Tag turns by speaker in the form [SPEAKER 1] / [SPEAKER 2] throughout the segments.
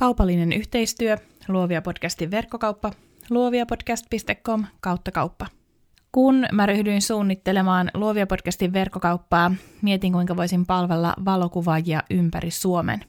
[SPEAKER 1] Kaupallinen yhteistyö, Luovia podcastin verkkokauppa, luoviapodcast.com kautta kauppa. Kun mä ryhdyin suunnittelemaan Luovia podcastin verkkokauppaa, mietin kuinka voisin palvella valokuvaajia ympäri Suomen.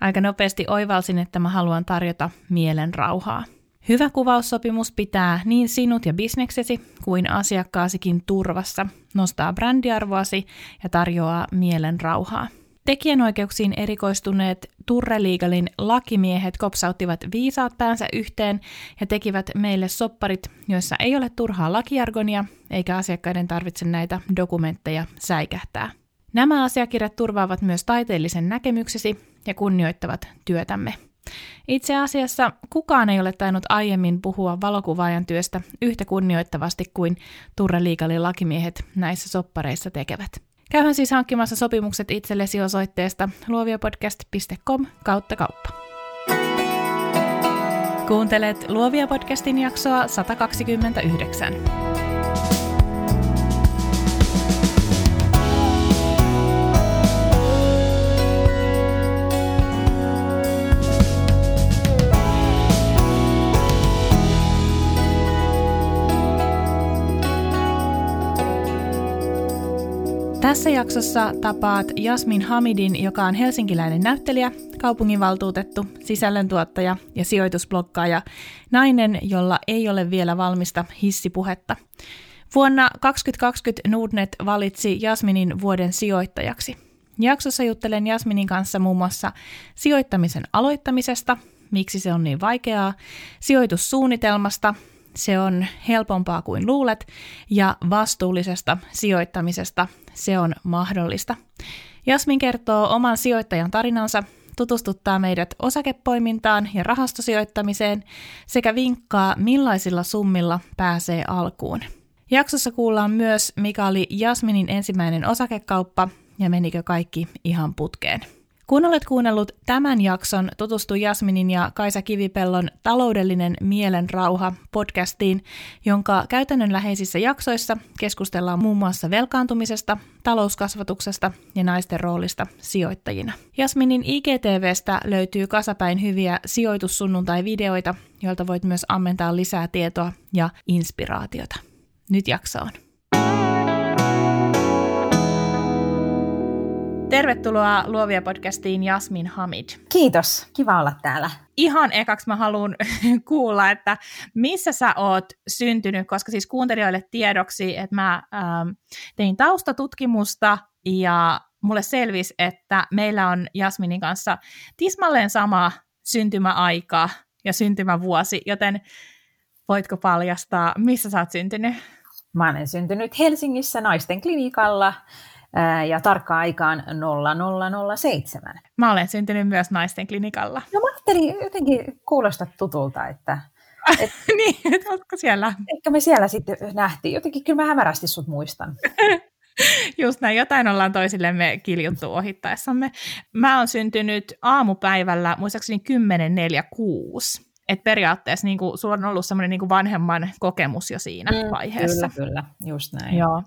[SPEAKER 1] Aika nopeasti oivalsin, että mä haluan tarjota mielen rauhaa. Hyvä kuvaussopimus pitää niin sinut ja bisneksesi kuin asiakkaasikin turvassa, nostaa brändiarvoasi ja tarjoaa mielen rauhaa. Tekijänoikeuksiin erikoistuneet Turre Legalin lakimiehet kopsauttivat viisaat päänsä yhteen ja tekivät meille sopparit, joissa ei ole turhaa lakiargonia, eikä asiakkaiden tarvitse näitä dokumentteja säikähtää. Nämä asiakirjat turvaavat myös taiteellisen näkemyksesi ja kunnioittavat työtämme. Itse asiassa kukaan ei ole tainnut aiemmin puhua valokuvaajan työstä yhtä kunnioittavasti kuin Turre Legalin lakimiehet näissä soppareissa tekevät. Käyhän siis hankkimassa sopimukset itsellesi osoitteesta luoviapodcast.com kautta kauppa. Kuuntelet Luovia podcastin jaksoa 129. Tässä jaksossa tapaat Jasmin Hamidin, joka on helsinkiläinen näyttelijä, kaupunginvaltuutettu, sisällöntuottaja ja sijoitusblokkaaja, nainen, jolla ei ole vielä valmista hissipuhetta. Vuonna 2020 Nordnet valitsi Jasminin vuoden sijoittajaksi. Jaksossa juttelen Jasminin kanssa muun muassa sijoittamisen aloittamisesta, miksi se on niin vaikeaa, sijoitussuunnitelmasta, se on helpompaa kuin luulet, ja vastuullisesta sijoittamisesta se on mahdollista. Jasmin kertoo oman sijoittajan tarinansa, tutustuttaa meidät osakepoimintaan ja rahastosijoittamiseen sekä vinkkaa, millaisilla summilla pääsee alkuun. Jaksossa kuullaan myös, mikä oli Jasminin ensimmäinen osakekauppa ja menikö kaikki ihan putkeen. Kun olet kuunnellut tämän jakson, tutustu Jasminin ja Kaisa Kivipellon Taloudellinen mielen rauha podcastiin, jonka käytännönläheisissä jaksoissa keskustellaan muun muassa velkaantumisesta, talouskasvatuksesta ja naisten roolista sijoittajina. Jasminin IGTVstä löytyy kasapäin hyviä sijoitussunnuntai-videoita, joilta voit myös ammentaa lisää tietoa ja inspiraatiota. Nyt jaksoon. Tervetuloa Luovia podcastiin Jasmin Hamid.
[SPEAKER 2] Kiitos, kiva olla täällä.
[SPEAKER 1] Ihan ekaksi mä haluan kuulla, että missä sä oot syntynyt, koska siis kuuntelijoille tiedoksi, että mä ähm, tein taustatutkimusta ja mulle selvisi, että meillä on Jasminin kanssa tismalleen sama syntymäaika ja syntymävuosi, joten voitko paljastaa, missä sä oot syntynyt?
[SPEAKER 2] Mä olen syntynyt Helsingissä naisten klinikalla ja tarkka aikaan 0007.
[SPEAKER 1] Mä olen syntynyt myös naisten klinikalla.
[SPEAKER 2] No mä ajattelin jotenkin kuulostaa tutulta, että...
[SPEAKER 1] Et, niin, että oletko siellä?
[SPEAKER 2] Ehkä me siellä sitten nähtiin. Jotenkin kyllä mä hämärästi sut muistan.
[SPEAKER 1] Just näin, jotain ollaan toisillemme kiljuttu ohittaessamme. Mä oon syntynyt aamupäivällä, muistaakseni 10.46. Että periaatteessa niin kuin, sulla on ollut semmoinen niin vanhemman kokemus jo siinä mm, vaiheessa.
[SPEAKER 2] Kyllä, kyllä, just näin.
[SPEAKER 1] Joo.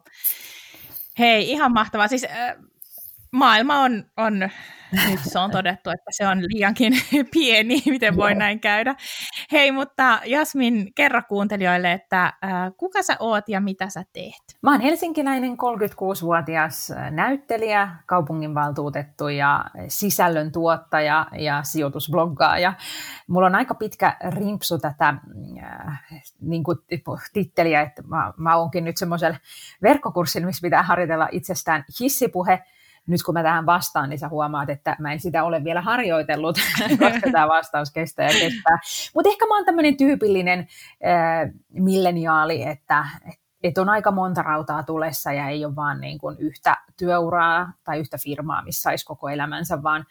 [SPEAKER 1] Hei, ihan mahtavaa. Siis äh, maailma on, on, nyt se on todettu, että se on liiankin pieni, miten voi näin käydä. Hei, mutta Jasmin, kerro kuuntelijoille, että äh, kuka sä oot ja mitä sä teet?
[SPEAKER 2] Mä oon helsinkiläinen 36-vuotias näyttelijä, kaupunginvaltuutettu ja sisällön tuottaja ja sijoitusbloggaaja. Mulla on aika pitkä rimpsu tätä äh, niin kuin titteliä, että mä, mä oonkin nyt semmoisella verkkokurssilla, missä pitää harjoitella itsestään hissipuhe, nyt kun mä tähän vastaan, niin sä huomaat, että mä en sitä ole vielä harjoitellut, koska tämä vastaus kestää ja kestää. Mutta ehkä mä oon tämmöinen tyypillinen äh, milleniaali, että, että on aika monta rautaa tulessa ja ei ole vaan niin kuin yhtä työuraa tai yhtä firmaa, missä saisi koko elämänsä, vaan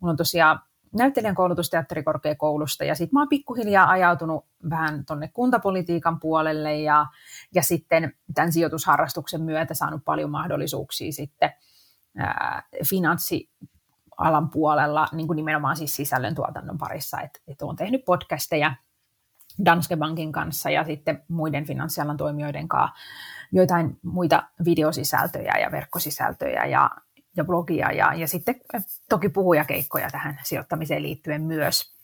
[SPEAKER 2] mulla on tosiaan näyttelijän koulutus teatterikorkeakoulusta ja sitten mä oon pikkuhiljaa ajautunut vähän tuonne kuntapolitiikan puolelle ja, ja sitten tämän sijoitusharrastuksen myötä saanut paljon mahdollisuuksia sitten finanssialan puolella, niin kuin nimenomaan siis sisällöntuotannon parissa, että, että olen tehnyt podcasteja Danske Bankin kanssa ja sitten muiden finanssialan toimijoiden kanssa joitain muita videosisältöjä ja verkkosisältöjä ja, ja blogia ja, ja sitten toki puhujakeikkoja tähän sijoittamiseen liittyen myös.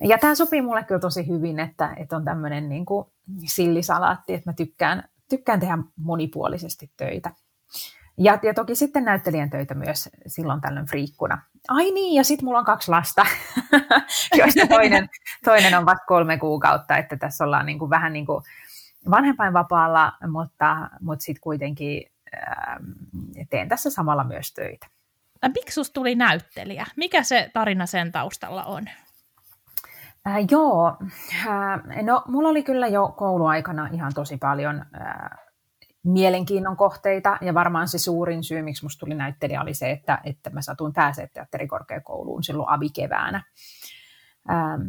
[SPEAKER 2] Ja tämä sopii mulle kyllä tosi hyvin, että, että on tämmöinen niin kuin sillisalaatti, että mä tykkään, tykkään tehdä monipuolisesti töitä. Ja, ja toki sitten näyttelijän töitä myös silloin tällöin friikkuna. Ai niin, ja sitten mulla on kaksi lasta, joista toinen, toinen on vasta kolme kuukautta, että tässä ollaan niin kuin vähän niin kuin vanhempainvapaalla, mutta, mutta sitten kuitenkin ää, teen tässä samalla myös töitä.
[SPEAKER 1] Miksi sinusta tuli näyttelijä? Mikä se tarina sen taustalla on?
[SPEAKER 2] Äh, joo, äh, no mulla oli kyllä jo kouluaikana ihan tosi paljon äh, mielenkiinnon kohteita, ja varmaan se suurin syy, miksi musta tuli näyttelijä, oli se, että, että mä satuin pääsee teatterikorkeakouluun silloin abikeväänä. Ähm,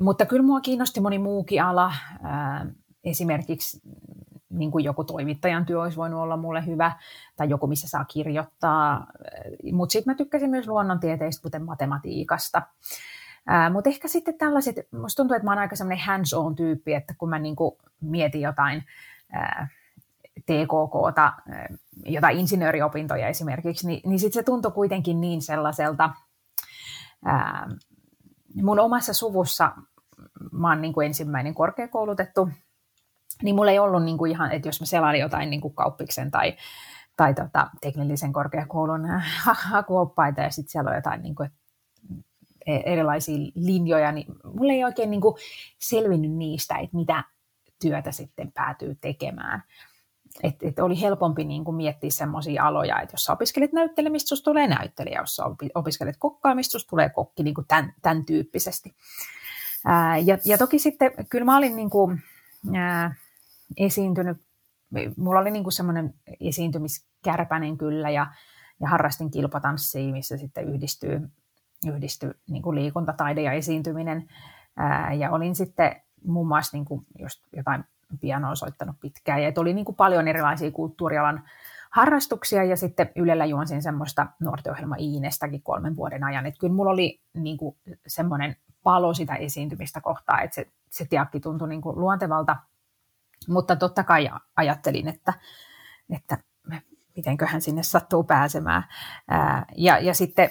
[SPEAKER 2] mutta kyllä mua kiinnosti moni muukin ala. Ähm, esimerkiksi niin kuin joku toimittajan työ olisi voinut olla mulle hyvä, tai joku, missä saa kirjoittaa. Äh, mutta sitten mä tykkäsin myös luonnontieteistä, kuten matematiikasta. Äh, Mutta ehkä sitten tällaiset, musta tuntuu, että mä oon aika semmoinen hands-on tyyppi, että kun mä niin kuin mietin jotain äh, TKKta, jotain insinööriopintoja esimerkiksi, niin, niin sitten se tuntui kuitenkin niin sellaiselta, ää, mun omassa suvussa mä oon niin kuin ensimmäinen korkeakoulutettu, niin mulla ei ollut niin kuin ihan, että jos mä selailin jotain niin kuin kauppiksen tai, tai tota, teknillisen korkeakoulun hakuoppaita ja sitten siellä on jotain niin kuin, e, erilaisia linjoja, niin mulla ei oikein niin kuin selvinnyt niistä, että mitä työtä sitten päätyy tekemään että et oli helpompi niin kuin miettiä semmoisia aloja, että jos sä opiskelet näyttelemistä, susta tulee näyttelijä, jos sä opiskelet kokkaamista, susta tulee kokki niin kuin tämän, tämän tyyppisesti. Ää, ja, ja toki sitten kyllä mä olin niin kuin, ää, esiintynyt, mulla oli niin semmoinen esiintymiskärpänen kyllä ja, ja harrastin kilpatanssia, missä sitten yhdistyy, yhdistyy niin kuin liikuntataide ja esiintyminen. Ää, ja olin sitten muun muassa niin kuin just jotain pianoa soittanut pitkään. Ja oli niin kuin paljon erilaisia kulttuurialan harrastuksia ja sitten Ylellä juonsin semmoista nuortenohjelma Iinestäkin kolmen vuoden ajan. Että kyllä mulla oli niin kuin semmoinen palo sitä esiintymistä kohtaa, että se, se tiakki tuntui niin kuin luontevalta. Mutta totta kai ajattelin, että, että mitenköhän sinne sattuu pääsemään. ja, ja sitten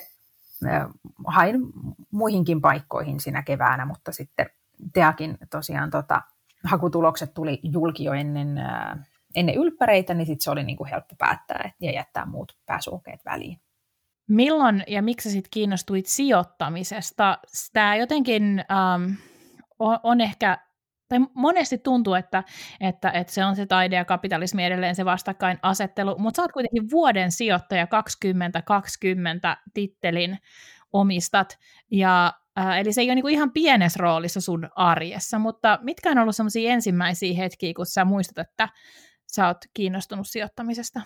[SPEAKER 2] hain muihinkin paikkoihin siinä keväänä, mutta sitten Teakin tosiaan tota, hakutulokset tuli julki jo ennen, ennen ylppäreitä, niin sitten se oli niin kuin helppo päättää ja jättää muut pääsuokeet väliin.
[SPEAKER 1] Milloin ja miksi sitten kiinnostuit sijoittamisesta? Tämä jotenkin ähm, on, on ehkä, tai monesti tuntuu, että, että, että se on se taide ja kapitalismi edelleen se vastakkainasettelu, mutta sä oot kuitenkin vuoden sijoittaja 2020 tittelin omistat, ja Äh, eli se ei ole niinku ihan pienessä roolissa sun arjessa, mutta mitkä on ollut sellaisia ensimmäisiä hetkiä, kun sä muistat, että sä oot kiinnostunut sijoittamisesta?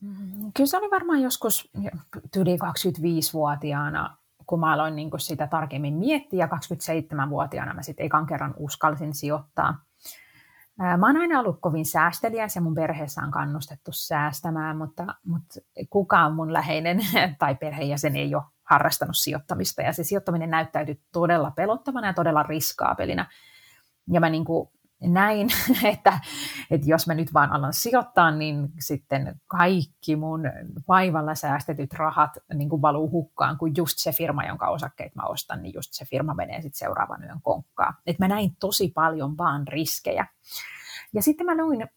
[SPEAKER 2] Mm, kyllä se oli varmaan joskus yli 25-vuotiaana, kun mä aloin niin sitä tarkemmin miettiä, ja 27-vuotiaana mä sitten ekan kerran uskalsin sijoittaa. Mä oon aina ollut kovin säästeliäs ja mun perheessä on kannustettu säästämään, mutta, mutta kukaan mun läheinen tai perheenjäsen ei ole harrastanut sijoittamista ja se sijoittaminen näyttäytyi todella pelottavana ja todella riskaapelina. Ja mä niin kuin näin, että, että jos mä nyt vaan alan sijoittaa, niin sitten kaikki mun vaivalla säästetyt rahat niin kuin valuu hukkaan, kun just se firma, jonka osakkeet mä ostan, niin just se firma menee sitten seuraavan yön konkkaan. Että mä näin tosi paljon vaan riskejä. Ja sitten mä luin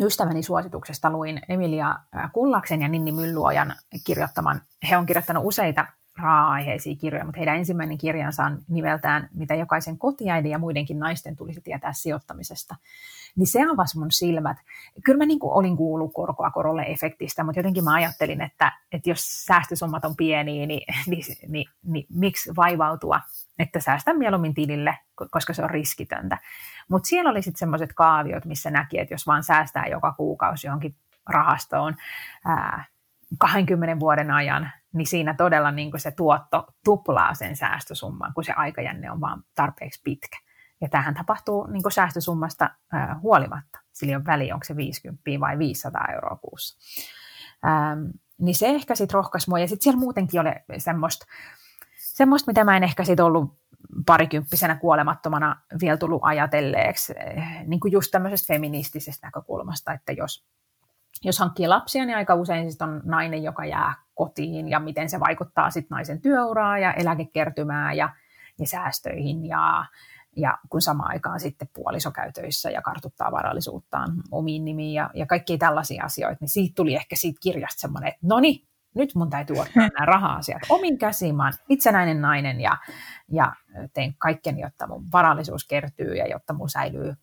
[SPEAKER 2] ystäväni suosituksesta luin Emilia Kullaksen ja Ninni Mylluojan kirjoittaman, he on kirjoittanut useita raa-aiheisia kirjoja, mutta heidän ensimmäinen kirjansa on nimeltään Mitä jokaisen kotiäidin ja muidenkin naisten tulisi tietää sijoittamisesta. Niin se avasi mun silmät. Kyllä mä niin kuin olin kuullut korkoa korolle efektistä, mutta jotenkin mä ajattelin, että, että jos säästösummat on pieniä, niin, niin, niin, niin miksi vaivautua, että säästän mieluummin tilille, koska se on riskitöntä. Mutta siellä oli sitten semmoiset kaaviot, missä näki, että jos vaan säästää joka kuukausi johonkin rahastoon ää, 20 vuoden ajan, niin siinä todella niin se tuotto tuplaa sen säästösumman, kun se aikajänne on vaan tarpeeksi pitkä. Ja tähän tapahtuu niin säästösummasta ää, huolimatta. Sillä on väli, onko se 50 vai 500 euroa kuussa. Ähm, niin se ehkä sitten rohkaisi mua. Ja sitten siellä muutenkin oli semmoista, semmoista, mitä mä en ehkä sitten ollut parikymppisenä kuolemattomana vielä tullut ajatelleeksi, niin kuin just tämmöisestä feministisestä näkökulmasta, että jos, jos hankkii lapsia, niin aika usein sit on nainen, joka jää kotiin ja miten se vaikuttaa sitten naisen työuraa ja eläkekertymää ja, ja säästöihin ja, ja kun samaan aikaan sitten puoliso käy töissä ja kartuttaa varallisuuttaan omiin nimiin ja, ja kaikkia tällaisia asioita, niin siitä tuli ehkä siitä kirjasta semmoinen, että no niin, nyt mun täytyy ottaa nämä raha-asiat omin käsiin. Mä itsenäinen nainen ja, ja teen kaikkeni, jotta mun varallisuus kertyy ja jotta mun säilyy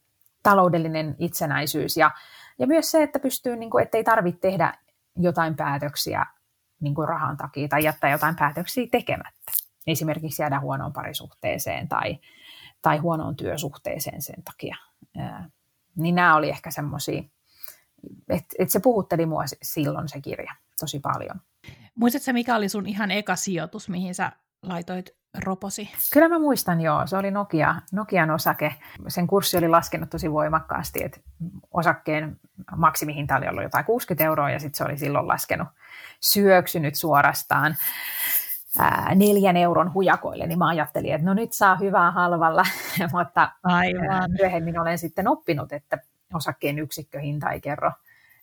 [SPEAKER 2] taloudellinen itsenäisyys. Ja, ja myös se, että pystyy, niin kuin, ettei tarvitse tehdä jotain päätöksiä niin kuin rahan takia tai jättää jotain päätöksiä tekemättä. Esimerkiksi jäädä huonoon parisuhteeseen tai, tai huonoon työsuhteeseen sen takia. Ää, niin nämä oli ehkä semmoisia, että et se puhutteli mua silloin se kirja tosi paljon.
[SPEAKER 1] Muistatko mikä oli sun ihan eka sijoitus, mihin sä laitoit roposi?
[SPEAKER 2] Kyllä mä muistan joo, se oli Nokia, Nokian osake. Sen kurssi oli laskenut tosi voimakkaasti, että osakkeen maksimihinta oli ollut jotain 60 euroa ja sitten se oli silloin laskenut syöksynyt suorastaan ää, neljän euron hujakoille, niin mä ajattelin, että no nyt saa hyvää halvalla, mutta Aivan. myöhemmin olen sitten oppinut, että osakkeen yksikköhinta ei kerro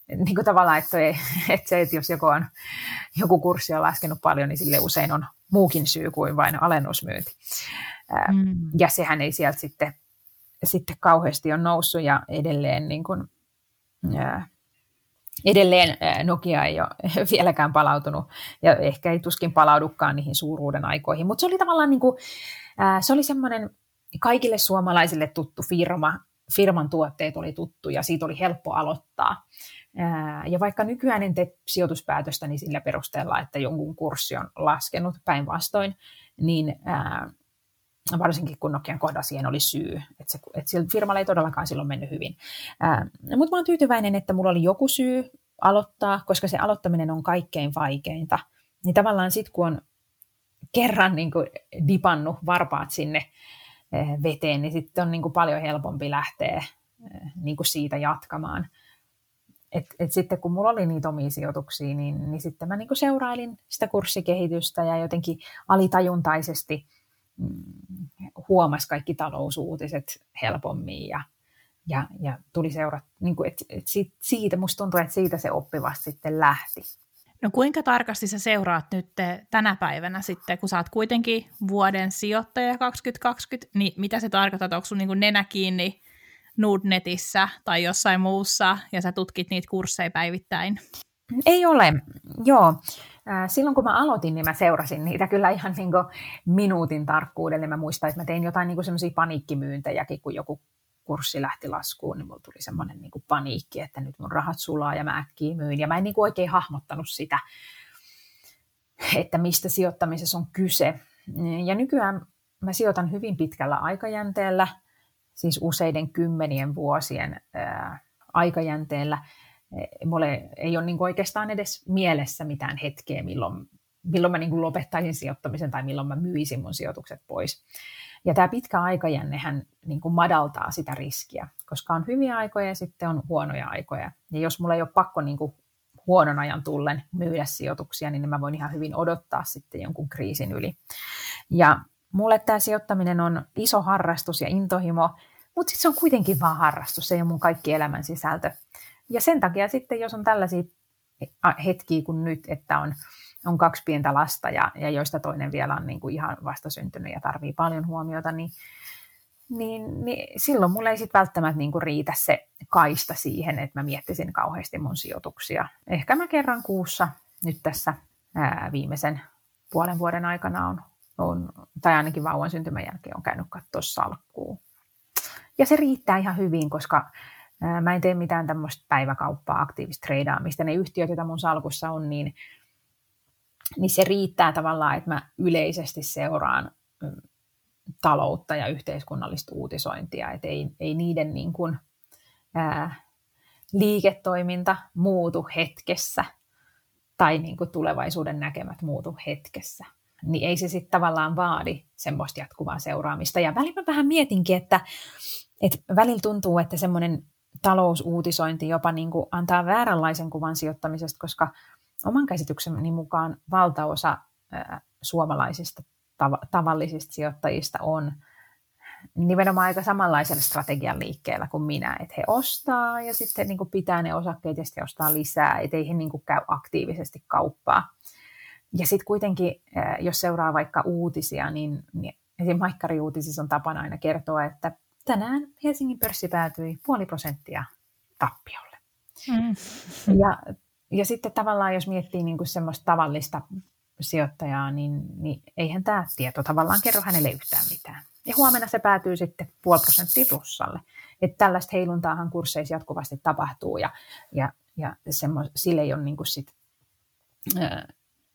[SPEAKER 2] niin kuin tavallaan, että, ei, että se, että jos joku, on, joku kurssi on laskenut paljon, niin sille usein on muukin syy kuin vain alennusmyynti. Mm. Ja sehän ei sieltä sitten, sitten kauheasti on noussut ja edelleen, niin kuin, edelleen Nokia ei ole vieläkään palautunut ja ehkä ei tuskin palaudukaan niihin suuruuden aikoihin, mutta se oli tavallaan niin kuin, se oli semmoinen kaikille suomalaisille tuttu firma, firman tuotteet oli tuttu ja siitä oli helppo aloittaa. Ja vaikka nykyään en tee sijoituspäätöstä niin sillä perusteella, että jonkun kurssi on laskenut päinvastoin, niin varsinkin kun Nokian kohdalla siihen oli syy, että, se, että sillä firmalla ei todellakaan silloin mennyt hyvin. Mutta mä oon tyytyväinen, että mulla oli joku syy aloittaa, koska se aloittaminen on kaikkein vaikeinta. Niin tavallaan sitten kun on kerran niin kuin dipannut varpaat sinne veteen, niin sitten on niin kuin paljon helpompi lähteä niin kuin siitä jatkamaan. Et, et sitten kun mulla oli niitä omia sijoituksia, niin, niin sitten mä niinku seurailin sitä kurssikehitystä ja jotenkin alitajuntaisesti mm, huomas kaikki talousuutiset helpommin ja, ja, ja tuli seurat, niin kuin, et, et siitä, siitä, musta tuntuu, että siitä se oppivasti sitten lähti.
[SPEAKER 1] No kuinka tarkasti sä seuraat nyt tänä päivänä sitten, kun sä oot kuitenkin vuoden sijoittaja 2020, niin mitä se tarkoittaa, onko sun niin nenä kiinni Nordnetissä tai jossain muussa, ja sä tutkit niitä kursseja päivittäin?
[SPEAKER 2] Ei ole, joo. Silloin kun mä aloitin, niin mä seurasin niitä kyllä ihan niin minuutin tarkkuudelle. Mä muistan, että mä tein jotain niin semmoisia paniikkimyyntejäkin, kun joku kurssi lähti laskuun, niin mulla tuli semmoinen niin paniikki, että nyt mun rahat sulaa ja mä äkkiä myyn. Ja mä en niin oikein hahmottanut sitä, että mistä sijoittamisessa on kyse. Ja nykyään mä sijoitan hyvin pitkällä aikajänteellä – siis useiden kymmenien vuosien aikajänteellä. Mulle ei ole niin oikeastaan edes mielessä mitään hetkeä, milloin, milloin mä niin lopettaisin sijoittamisen tai milloin mä myisin mun sijoitukset pois. Ja tämä pitkä aikajännehän niin kuin madaltaa sitä riskiä, koska on hyviä aikoja ja sitten on huonoja aikoja. Ja jos mulla ei ole pakko niin kuin huonon ajan tullen myydä sijoituksia, niin mä voin ihan hyvin odottaa sitten jonkun kriisin yli. Ja Mulle tämä sijoittaminen on iso harrastus ja intohimo, mutta se on kuitenkin vaan harrastus, se ei ole mun kaikki elämän sisältö. Ja sen takia sitten, jos on tällaisia hetkiä kuin nyt, että on, on kaksi pientä lasta ja, ja joista toinen vielä on niin kuin ihan vastasyntynyt ja tarvii paljon huomiota, niin, niin, niin silloin mulla ei sitten välttämättä niin kuin riitä se kaista siihen, että mä miettisin kauheasti mun sijoituksia. Ehkä mä kerran kuussa nyt tässä ää, viimeisen puolen vuoden aikana on on, tai ainakin vauvan syntymän jälkeen on käynyt katsoa salkkuun. Ja se riittää ihan hyvin, koska mä en tee mitään tämmöistä päiväkauppaa, aktiivista treidaamista. Ne yhtiöt, joita mun salkussa on, niin, niin se riittää tavallaan, että mä yleisesti seuraan mm, taloutta ja yhteiskunnallista uutisointia. Että ei, ei niiden niin kuin, ää, liiketoiminta muutu hetkessä tai niin kuin tulevaisuuden näkemät muutu hetkessä niin ei se sitten tavallaan vaadi semmoista jatkuvaa seuraamista. Ja välillä vähän mietinkin, että, että välillä tuntuu, että semmoinen talousuutisointi jopa niin kuin antaa vääränlaisen kuvan sijoittamisesta, koska oman käsitykseni mukaan valtaosa suomalaisista tav- tavallisista sijoittajista on nimenomaan aika samanlaisella strategian liikkeellä kuin minä, että he ostaa ja sitten niin kuin pitää ne osakkeet ja sitten ostaa lisää, ettei he niin kuin käy aktiivisesti kauppaa. Ja sitten kuitenkin, jos seuraa vaikka uutisia, niin, niin Esim. Maikkari-uutisissa on tapana aina kertoa, että tänään Helsingin pörssi päätyi puoli prosenttia tappiolle. Mm. Ja, ja sitten tavallaan, jos miettii niin kuin semmoista tavallista sijoittajaa, niin, niin eihän tämä tieto tavallaan kerro hänelle yhtään mitään. Ja huomenna se päätyy sitten puoli prosenttia plussalle. Että tällaista heiluntaahan kursseissa jatkuvasti tapahtuu ja, ja, ja semmo, sille ei ole niin kuin sit, äh,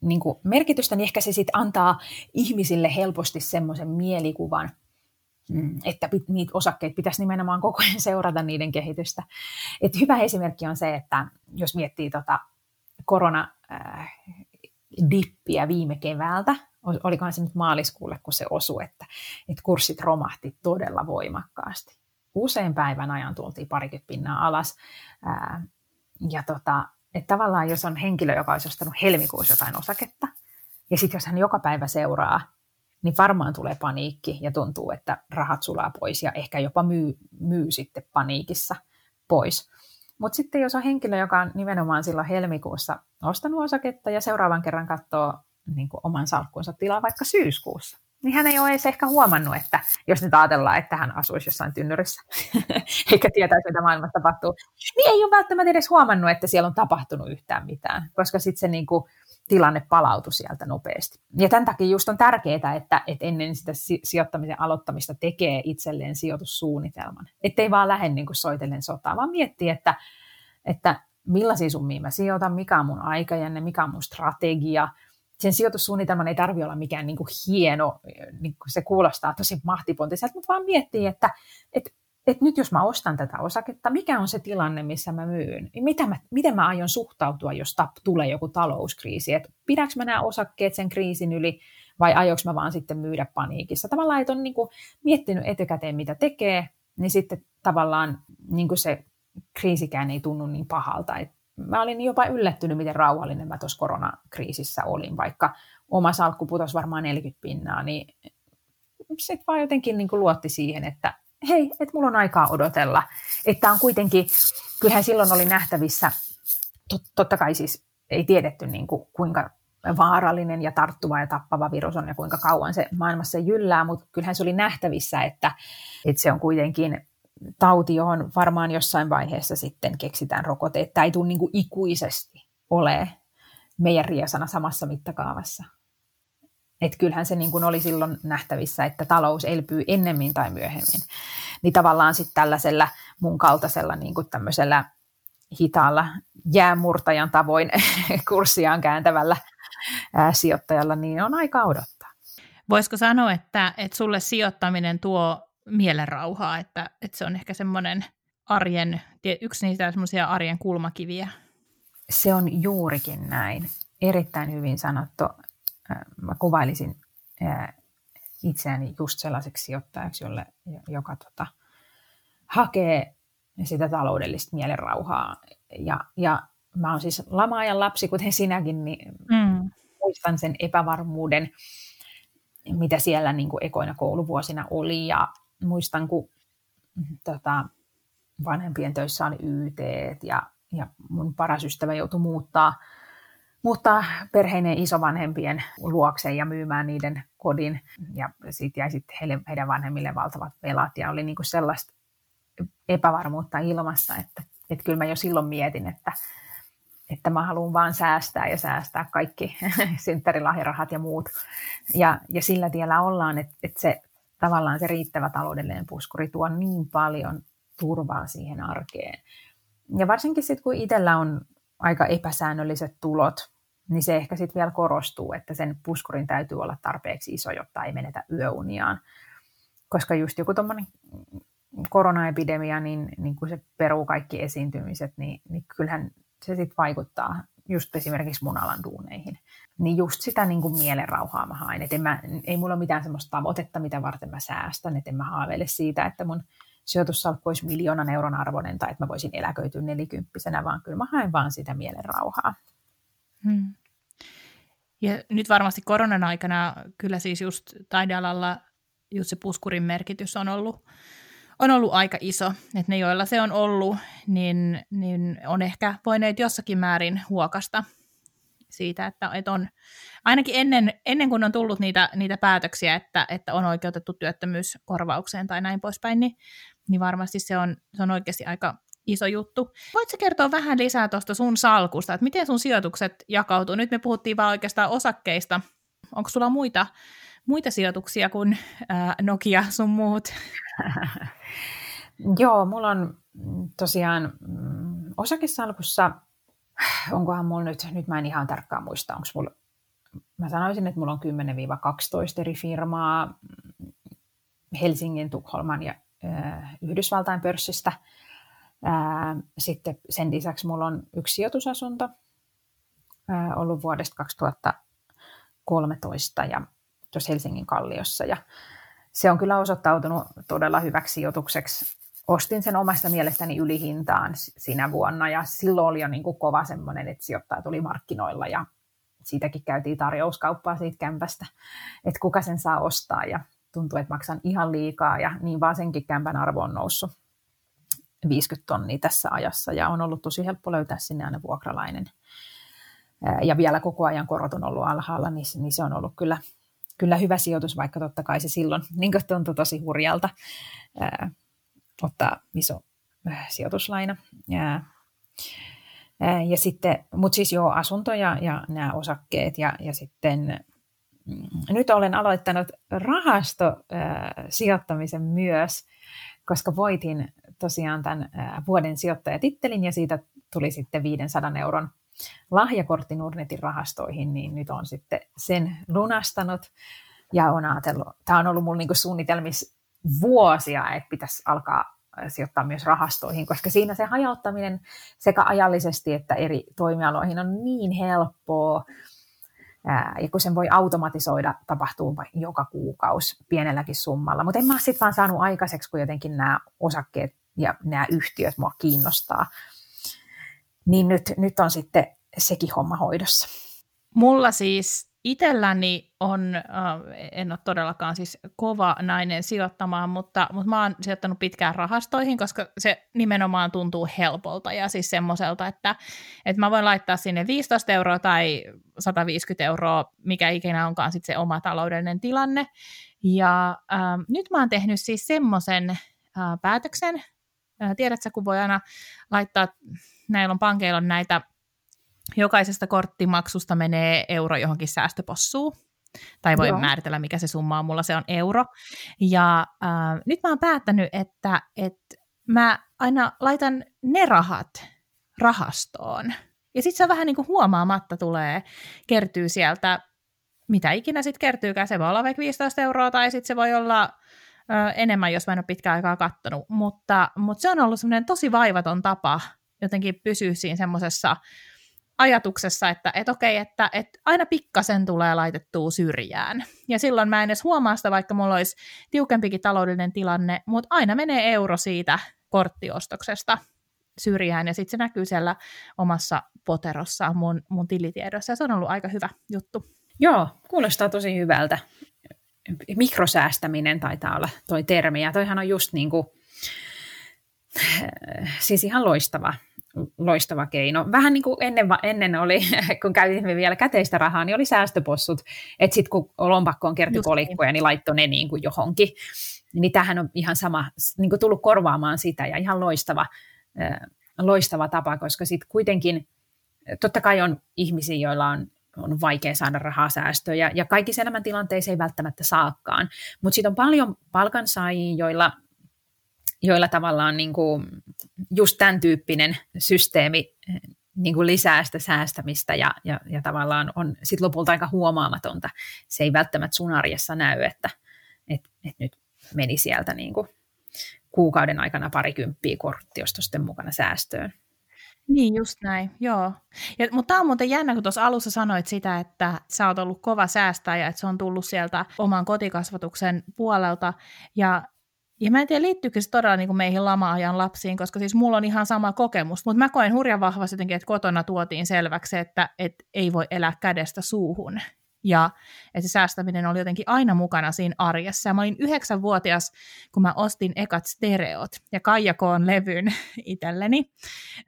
[SPEAKER 2] niin kuin merkitystä, niin ehkä se sitten antaa ihmisille helposti semmoisen mielikuvan, että niitä osakkeita pitäisi nimenomaan koko ajan seurata niiden kehitystä. Et hyvä esimerkki on se, että jos miettii tota korona äh, viime keväältä, olikohan se nyt maaliskuulle, kun se osui, että, että kurssit romahti todella voimakkaasti. Usein päivän ajan tultiin parikymmentä pinnaa alas. Ää, ja tota, että tavallaan jos on henkilö, joka olisi ostanut helmikuussa jotain osaketta, ja sitten jos hän joka päivä seuraa, niin varmaan tulee paniikki ja tuntuu, että rahat sulaa pois ja ehkä jopa myy, myy sitten paniikissa pois. Mutta sitten jos on henkilö, joka on nimenomaan silloin helmikuussa ostanut osaketta ja seuraavan kerran katsoo niin kuin oman salkkunsa tilaa vaikka syyskuussa, niin hän ei ole edes ehkä huomannut, että jos nyt ajatellaan, että hän asuisi jossain tynnyrissä, eikä tietäisi, mitä maailmassa tapahtuu, niin ei ole välttämättä edes huomannut, että siellä on tapahtunut yhtään mitään, koska sitten se niin kuin, tilanne palautui sieltä nopeasti. Ja tämän takia just on tärkeää, että, että ennen sitä sijoittamisen aloittamista tekee itselleen sijoitussuunnitelman. Ettei vaan lähde niin kuin soitellen sotaa, vaan miettii, että, että millaisia summia mä sijoitan, mikä on mun aikajänne, mikä on mun strategia. Sen sijoitussuunnitelman ei tarvitse olla mikään niin kuin hieno, niin kuin se kuulostaa tosi mahtipontiselta, mutta vaan miettii, että, että että nyt jos mä ostan tätä osaketta, mikä on se tilanne, missä mä myyn? Mitä mä, miten mä aion suhtautua, jos tap, tulee joku talouskriisi? Et pidänkö mä nämä osakkeet sen kriisin yli vai aioks mä vaan sitten myydä paniikissa? Tavallaan, että on niin kuin miettinyt etukäteen, mitä tekee, niin sitten tavallaan niin se kriisikään ei tunnu niin pahalta. Et mä olin jopa yllättynyt, miten rauhallinen mä tuossa koronakriisissä olin, vaikka oma salkku putosi varmaan 40 pinnaa, niin sitten vaan jotenkin niin luotti siihen, että hei, että mulla on aikaa odotella. Että on kuitenkin, kyllähän silloin oli nähtävissä, tot, totta kai siis ei tiedetty niin kuin, kuinka vaarallinen ja tarttuva ja tappava virus on ja kuinka kauan se maailmassa jyllää, mutta kyllähän se oli nähtävissä, että, että se on kuitenkin tauti, johon varmaan jossain vaiheessa sitten keksitään rokote, että ei tule niin kuin ikuisesti ole meidän riesana samassa mittakaavassa. Että kyllähän se niin kuin oli silloin nähtävissä, että talous elpyy ennemmin tai myöhemmin. Niin tavallaan sitten tällaisella mun kaltaisella niin kuin tämmöisellä hitaalla jäämurtajan tavoin kurssiaan kääntävällä ää, sijoittajalla, niin on aika odottaa.
[SPEAKER 1] Voisiko sanoa, että, että sulle sijoittaminen tuo mielenrauhaa, että, että se on ehkä semmoinen arjen, yksi niistä semmoisia arjen kulmakiviä?
[SPEAKER 2] Se on juurikin näin. Erittäin hyvin sanottu mä kuvailisin itseäni just sellaiseksi sijoittajaksi, jolle, joka tota, hakee sitä taloudellista mielenrauhaa. Ja, ja mä oon siis lama-ajan lapsi, kuten sinäkin, niin mm. muistan sen epävarmuuden, mitä siellä niin kuin ekoina kouluvuosina oli. Ja muistan, kun tota, vanhempien töissä oli YT ja, ja mun paras ystävä joutui muuttaa – muuttaa perheinen isovanhempien luokse ja myymään niiden kodin. Ja siitä jäi sitten heille, heidän vanhemmille valtavat velat ja oli niinku sellaista epävarmuutta ilmassa, että, että kyllä mä jo silloin mietin, että, että mä haluan vaan säästää ja säästää kaikki synttärilahjarahat ja muut. Ja, ja sillä tiellä ollaan, että, että se tavallaan se riittävä taloudellinen puskuri tuo niin paljon turvaa siihen arkeen. Ja varsinkin sitten, kun itsellä on aika epäsäännölliset tulot, niin se ehkä sitten vielä korostuu, että sen puskurin täytyy olla tarpeeksi iso, jotta ei menetä yöuniaan. Koska just joku tuommoinen koronaepidemia, niin, niin kun se peruu kaikki esiintymiset, niin, niin kyllähän se sitten vaikuttaa just esimerkiksi mun alan duuneihin. Niin just sitä niin kuin mielenrauhaa mä haen. Et en mä, ei mulla ole mitään semmoista tavoitetta, mitä varten mä säästän. Et en mä haaveile siitä, että mun sijoitussalkku olisi miljoonan euron arvoinen tai että mä voisin eläköityä nelikymppisenä, vaan kyllä mä haen vaan sitä mielenrauhaa. Hmm.
[SPEAKER 1] Ja nyt varmasti koronan aikana kyllä siis just taidealalla just se puskurin merkitys on ollut, on ollut aika iso. Että ne, joilla se on ollut, niin, niin on ehkä voineet jossakin määrin huokasta siitä, että, että on ainakin ennen, ennen kuin on tullut niitä, niitä päätöksiä, että, että on oikeutettu työttömyyskorvaukseen tai näin poispäin, niin, niin varmasti se on, se on oikeasti aika iso juttu. Voitko kertoa vähän lisää tuosta sun salkusta, että miten sun sijoitukset jakautuu? Nyt me puhuttiin vaan oikeastaan osakkeista. Onko sulla muita, muita sijoituksia kuin ää, Nokia sun muut?
[SPEAKER 2] Joo, mulla on tosiaan mm, osakesalkussa, onkohan mulla nyt, nyt mä en ihan tarkkaan muista, onko mulla, mä sanoisin, että mulla on 10-12 eri firmaa mm, Helsingin, Tukholman ja äh, Yhdysvaltain pörssistä. Äh, sitten sen lisäksi mulla on yksi sijoitusasunto äh, ollut vuodesta 2013 ja tuossa Helsingin Kalliossa. Ja se on kyllä osoittautunut todella hyväksi sijoitukseksi ostin sen omasta mielestäni ylihintaan sinä vuonna ja silloin oli jo niin kuin kova semmoinen, että sijoittaja tuli markkinoilla ja siitäkin käytiin tarjouskauppaa siitä kämpästä, että kuka sen saa ostaa ja tuntuu, että maksan ihan liikaa ja niin vaan senkin kämpän arvo on noussut 50 tonnia tässä ajassa ja on ollut tosi helppo löytää sinne aina vuokralainen. Ja vielä koko ajan korot on ollut alhaalla, niin, niin se on ollut kyllä, kyllä hyvä sijoitus, vaikka totta kai se silloin niin tuntui tosi hurjalta ottaa iso sijoituslaina. Ja, ja sitten, mutta siis joo, asuntoja ja nämä osakkeet ja, ja sitten mm, nyt olen aloittanut rahastosijoittamisen myös, koska voitin tosiaan tämän vuoden sijoittajatittelin ja siitä tuli sitten 500 euron lahjakortti Nordnetin rahastoihin, niin nyt on sitten sen lunastanut. Ja on ajatellut, tämä on ollut mulla niinku suunnitelmissa vuosia, että pitäisi alkaa sijoittaa myös rahastoihin, koska siinä se hajauttaminen sekä ajallisesti että eri toimialoihin on niin helppoa, ja kun sen voi automatisoida, tapahtuu joka kuukausi pienelläkin summalla. Mutta en mä sitten vaan saanut aikaiseksi, kun jotenkin nämä osakkeet ja nämä yhtiöt mua kiinnostaa. Niin nyt, nyt on sitten sekin homma hoidossa.
[SPEAKER 1] Mulla siis Itelläni on, äh, en ole todellakaan siis kova nainen sijoittamaan, mutta, mutta mä oon sijoittanut pitkään rahastoihin, koska se nimenomaan tuntuu helpolta ja siis semmoiselta, että, että mä voin laittaa sinne 15 euroa tai 150 euroa, mikä ikinä onkaan sitten se oma taloudellinen tilanne. Ja äh, nyt mä oon tehnyt siis semmoisen äh, päätöksen, äh, tiedätkö, kun voi aina laittaa, näillä on pankeilla on näitä jokaisesta korttimaksusta menee euro johonkin säästöpossuun. Tai voi Joo. määritellä, mikä se summa on. Mulla se on euro. Ja äh, nyt mä oon päättänyt, että, että mä aina laitan ne rahat rahastoon. Ja sitten se vähän niin kuin huomaamatta tulee, kertyy sieltä, mitä ikinä sitten kertyykään. Se voi olla vaikka 15 euroa tai sitten se voi olla ö, enemmän, jos mä en ole pitkään aikaa kattonut. Mutta, mutta se on ollut semmoinen tosi vaivaton tapa jotenkin pysyä siinä semmoisessa ajatuksessa, että et okei, että et aina pikkasen tulee laitettua syrjään. Ja silloin mä en edes huomaa sitä, vaikka mulla olisi tiukempikin taloudellinen tilanne, mutta aina menee euro siitä korttiostoksesta syrjään, ja sitten se näkyy siellä omassa poterossa mun, mun tilitiedossa, ja se on ollut aika hyvä juttu.
[SPEAKER 2] Joo, kuulostaa tosi hyvältä. Mikrosäästäminen taitaa olla toi termi, ja toihan on just niin kuin, siis ihan loistava loistava keino. Vähän niin kuin ennen, ennen oli, kun käytimme vielä käteistä rahaa, niin oli säästöpossut, että sitten kun lompakkoon kertyi Just kolikkoja, niin. niin laittoi ne niin kuin johonkin. Niin tähän on ihan sama, niin kuin tullut korvaamaan sitä ja ihan loistava, loistava tapa, koska sitten kuitenkin totta kai on ihmisiä, joilla on on vaikea saada rahaa säästöjä, ja kaikissa elämäntilanteissa ei välttämättä saakaan. Mutta sitten on paljon palkansaajia, joilla joilla tavallaan niin kuin just tämän tyyppinen systeemi niin kuin lisää sitä säästämistä ja, ja, ja tavallaan on sit lopulta aika huomaamatonta. Se ei välttämättä sun arjessa näy, että et, et nyt meni sieltä niin kuin kuukauden aikana parikymppiä korttiostosten mukana säästöön.
[SPEAKER 1] Niin, just näin, joo. Ja, mutta tämä on muuten jännä, kun tuossa alussa sanoit sitä, että sä oot ollut kova säästäjä, että se on tullut sieltä oman kotikasvatuksen puolelta. Ja ja mä en tiedä, liittyykö se todella niin kuin meihin lama-ajan lapsiin, koska siis mulla on ihan sama kokemus, mutta mä koen hurjan vahvasti jotenkin, että kotona tuotiin selväksi, että, että ei voi elää kädestä suuhun. ja että se säästäminen oli jotenkin aina mukana siinä arjessa. Ja mä olin yhdeksänvuotias, kun mä ostin ekat stereot ja Kaijakoon levyn itselleni.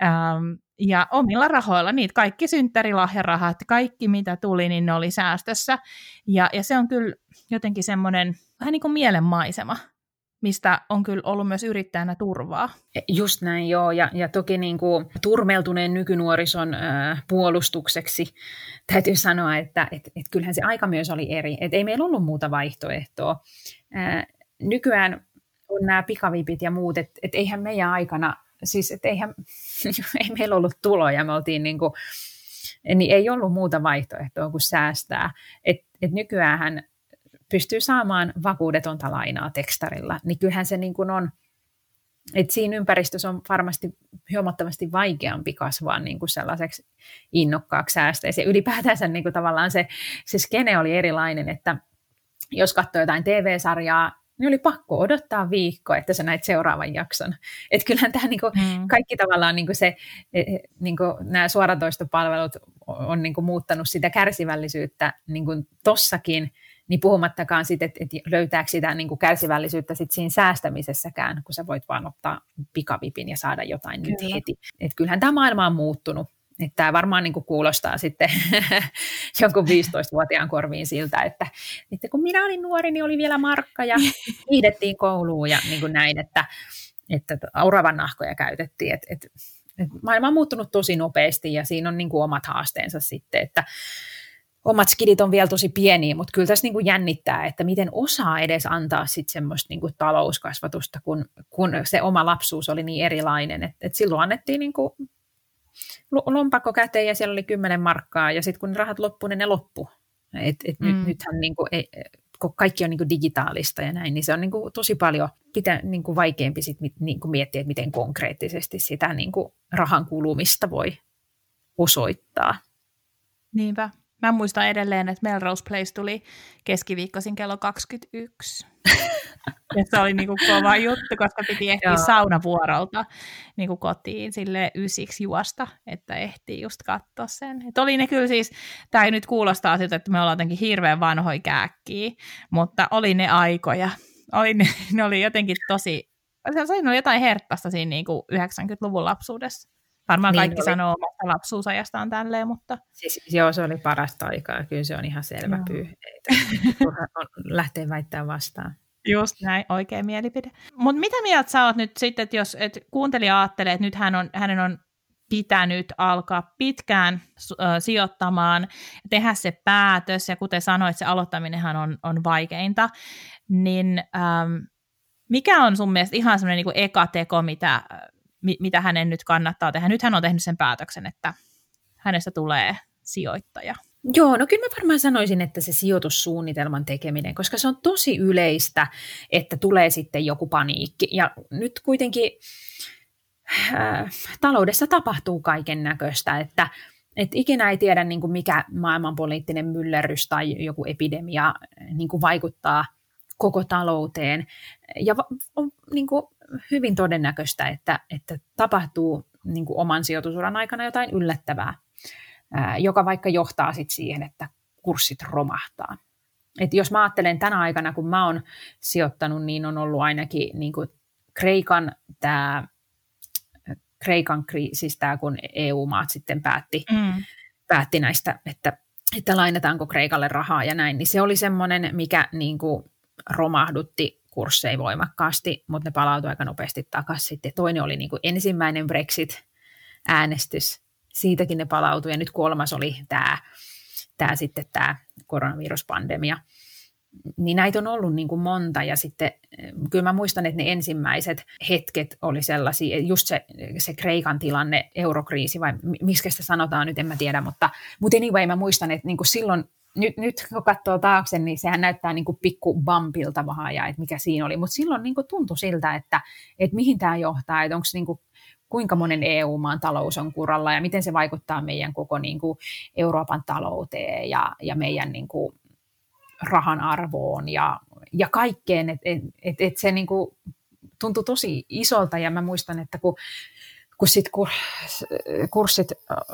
[SPEAKER 1] Ähm, ja omilla rahoilla, niitä kaikki synttärilahjarahat, kaikki mitä tuli, niin ne oli säästössä. Ja, ja se on kyllä jotenkin semmoinen vähän niin kuin mielenmaisema, mistä on kyllä ollut myös yrittäjänä turvaa.
[SPEAKER 2] Just näin, joo. Ja, ja toki niin kuin turmeltuneen nykynuorison äh, puolustukseksi täytyy sanoa, että et, et kyllähän se aika myös oli eri. Et ei meillä ollut muuta vaihtoehtoa. Äh, nykyään on nämä pikavipit ja muut, että et eihän meidän aikana, siis et eihän, ei meillä ollut tuloja, me oltiin niin kuin, niin ei ollut muuta vaihtoehtoa kuin säästää. Et, et nykyään pystyy saamaan vakuudetonta lainaa tekstarilla, niin kyllähän se niin kuin on, että siinä ympäristössä on varmasti huomattavasti vaikeampi kasvaa niin kuin sellaiseksi innokkaaksi säästäjäksi. Ja ylipäätänsä niin kuin tavallaan se, se skene oli erilainen, että jos katsoi jotain TV-sarjaa, niin oli pakko odottaa viikko, että sä näit seuraavan jakson. Että kyllähän tämä niinku, mm. kaikki tavallaan niinku se, e, e, niinku, nämä suoratoistopalvelut on niinku muuttanut sitä kärsivällisyyttä niinku tossakin, niin puhumattakaan sitten, että, että löytääkö sitä niin kuin kärsivällisyyttä sit siinä säästämisessäkään, kun sä voit vaan ottaa pikavipin ja saada jotain Kyllä. nyt heti. Et kyllähän tämä maailma on muuttunut. Tämä varmaan niin kuin kuulostaa sitten jonkun 15-vuotiaan korviin siltä, että, että kun minä olin nuori, niin oli vielä markka ja hiidettiin kouluun ja niin kuin näin, että, että auravan nahkoja käytettiin. Et, et, et maailma on muuttunut tosi nopeasti ja siinä on niin kuin omat haasteensa sitten, että omat skidit on vielä tosi pieniä, mutta kyllä tässä niin kuin jännittää, että miten osaa edes antaa sit semmoista niin kuin talouskasvatusta, kun, kun se oma lapsuus oli niin erilainen. Et, et silloin annettiin niin kuin lompakko käteen ja siellä oli kymmenen markkaa ja sitten kun ne rahat loppuivat, niin ne loppu. Et, et mm. nyt, nythän niin kuin, ei, kun kaikki on niin kuin digitaalista ja näin, niin se on niin kuin tosi paljon pitää, niin kuin vaikeampi sit, niin kuin miettiä, että miten konkreettisesti sitä niin kuin rahan kulumista voi osoittaa.
[SPEAKER 1] Niinpä. Mä muistan edelleen, että Melrose Place tuli keskiviikkoisin kello 21. ja se oli niinku kova juttu, koska piti ehtiä saunavuorolta niinku kotiin sille ysiksi juosta, että ehtii just katsoa sen. Et oli ne kyllä siis, tämä nyt kuulostaa siltä, että me ollaan jotenkin hirveän vanhoja kääkkiä, mutta oli ne aikoja. Oli ne, ne oli jotenkin tosi, se oli jotain herttasta siinä niinku 90-luvun lapsuudessa. Varmaan niin kaikki oli. sanoo omasta lapsuusajastaan tälleen, mutta...
[SPEAKER 2] Siis, joo, se oli parasta aikaa. Kyllä se on ihan selvä joo. pyy. on lähteä väittämään vastaan.
[SPEAKER 1] Just näin, oikea mielipide. Mutta mitä mieltä sä oot nyt sitten, että jos et kuuntelija ajattelee, että nyt hän on, hänen on pitänyt alkaa pitkään äh, sijoittamaan, tehdä se päätös, ja kuten sanoit, se aloittaminenhan on, on vaikeinta, niin ähm, mikä on sun mielestä ihan semmoinen niin eka teko, mitä, mitä hänen nyt kannattaa tehdä. Nyt hän on tehnyt sen päätöksen, että hänestä tulee sijoittaja.
[SPEAKER 2] Joo, no kyllä mä varmaan sanoisin, että se sijoitussuunnitelman tekeminen, koska se on tosi yleistä, että tulee sitten joku paniikki. Ja nyt kuitenkin äh, taloudessa tapahtuu kaiken näköistä, että et ikinä ei tiedä, niin kuin mikä maailmanpoliittinen myllerrys tai joku epidemia niin kuin vaikuttaa koko talouteen. Ja on niin kuin hyvin todennäköistä, että, että tapahtuu niin kuin oman sijoitusuran aikana jotain yllättävää, ää, joka vaikka johtaa sit siihen, että kurssit romahtaa. Et jos mä ajattelen tänä aikana, kun mä oon sijoittanut, niin on ollut ainakin niin kuin Kreikan tämä Kreikan siis tämä, kun EU-maat sitten päätti, mm. päätti näistä, että, että lainataanko Kreikalle rahaa ja näin, niin se oli semmoinen, mikä niin kuin romahdutti kursseja voimakkaasti, mutta ne palautui aika nopeasti takaisin. Sitten toinen oli niin kuin ensimmäinen Brexit-äänestys, siitäkin ne palautui, ja nyt kolmas oli tämä, tämä sitten tämä koronaviruspandemia. Niin näitä on ollut niin kuin monta, ja sitten kyllä mä muistan, että ne ensimmäiset hetket oli sellaisia, just se, se Kreikan tilanne, eurokriisi, vai miksi sitä sanotaan nyt, en mä tiedä, mutta, mutta anyway, mä muistan, että niin kuin silloin nyt, nyt kun katsoo taakse, niin sehän näyttää niin kuin pikku bumpilta vähän ja että mikä siinä oli. Mutta silloin niin kuin tuntui siltä, että, että mihin tämä johtaa, että onko niin kuin, kuinka monen EU-maan talous on kuralla ja miten se vaikuttaa meidän koko niin kuin Euroopan talouteen ja, ja meidän niin kuin rahan arvoon ja, ja kaikkeen. Että et, et, et se niin kuin tuntui tosi isolta ja mä muistan, että kun kun sit kurssit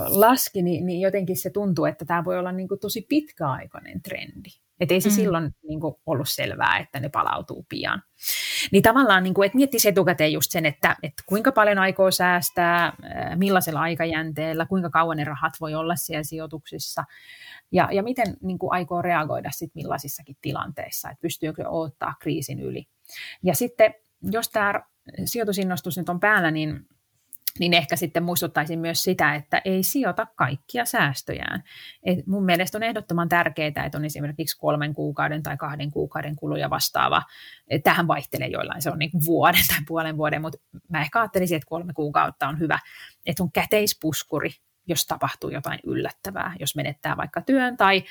[SPEAKER 2] laski, niin, niin jotenkin se tuntuu, että tämä voi olla niin kuin tosi pitkäaikainen trendi. Että ei se mm. silloin niin kuin, ollut selvää, että ne palautuu pian. Niin tavallaan, niin kuin, että miettisi etukäteen just sen, että, että kuinka paljon aikoo säästää, millaisella aikajänteellä, kuinka kauan ne rahat voi olla siellä sijoituksissa ja, ja miten niin kuin, aikoo reagoida sit millaisissakin tilanteissa, että pystyykö ottaa kriisin yli. Ja sitten, jos tämä sijoitusinnostus nyt on päällä, niin niin ehkä sitten muistuttaisin myös sitä, että ei sijoita kaikkia säästöjään. Et mun mielestä on ehdottoman tärkeää, että on esimerkiksi kolmen kuukauden tai kahden kuukauden kuluja vastaava. Tähän vaihtelee joillain, se on niin vuoden tai puolen vuoden, mutta mä ehkä ajattelisin, että kolme kuukautta on hyvä, että on käteispuskuri, jos tapahtuu jotain yllättävää, jos menettää vaikka työn tai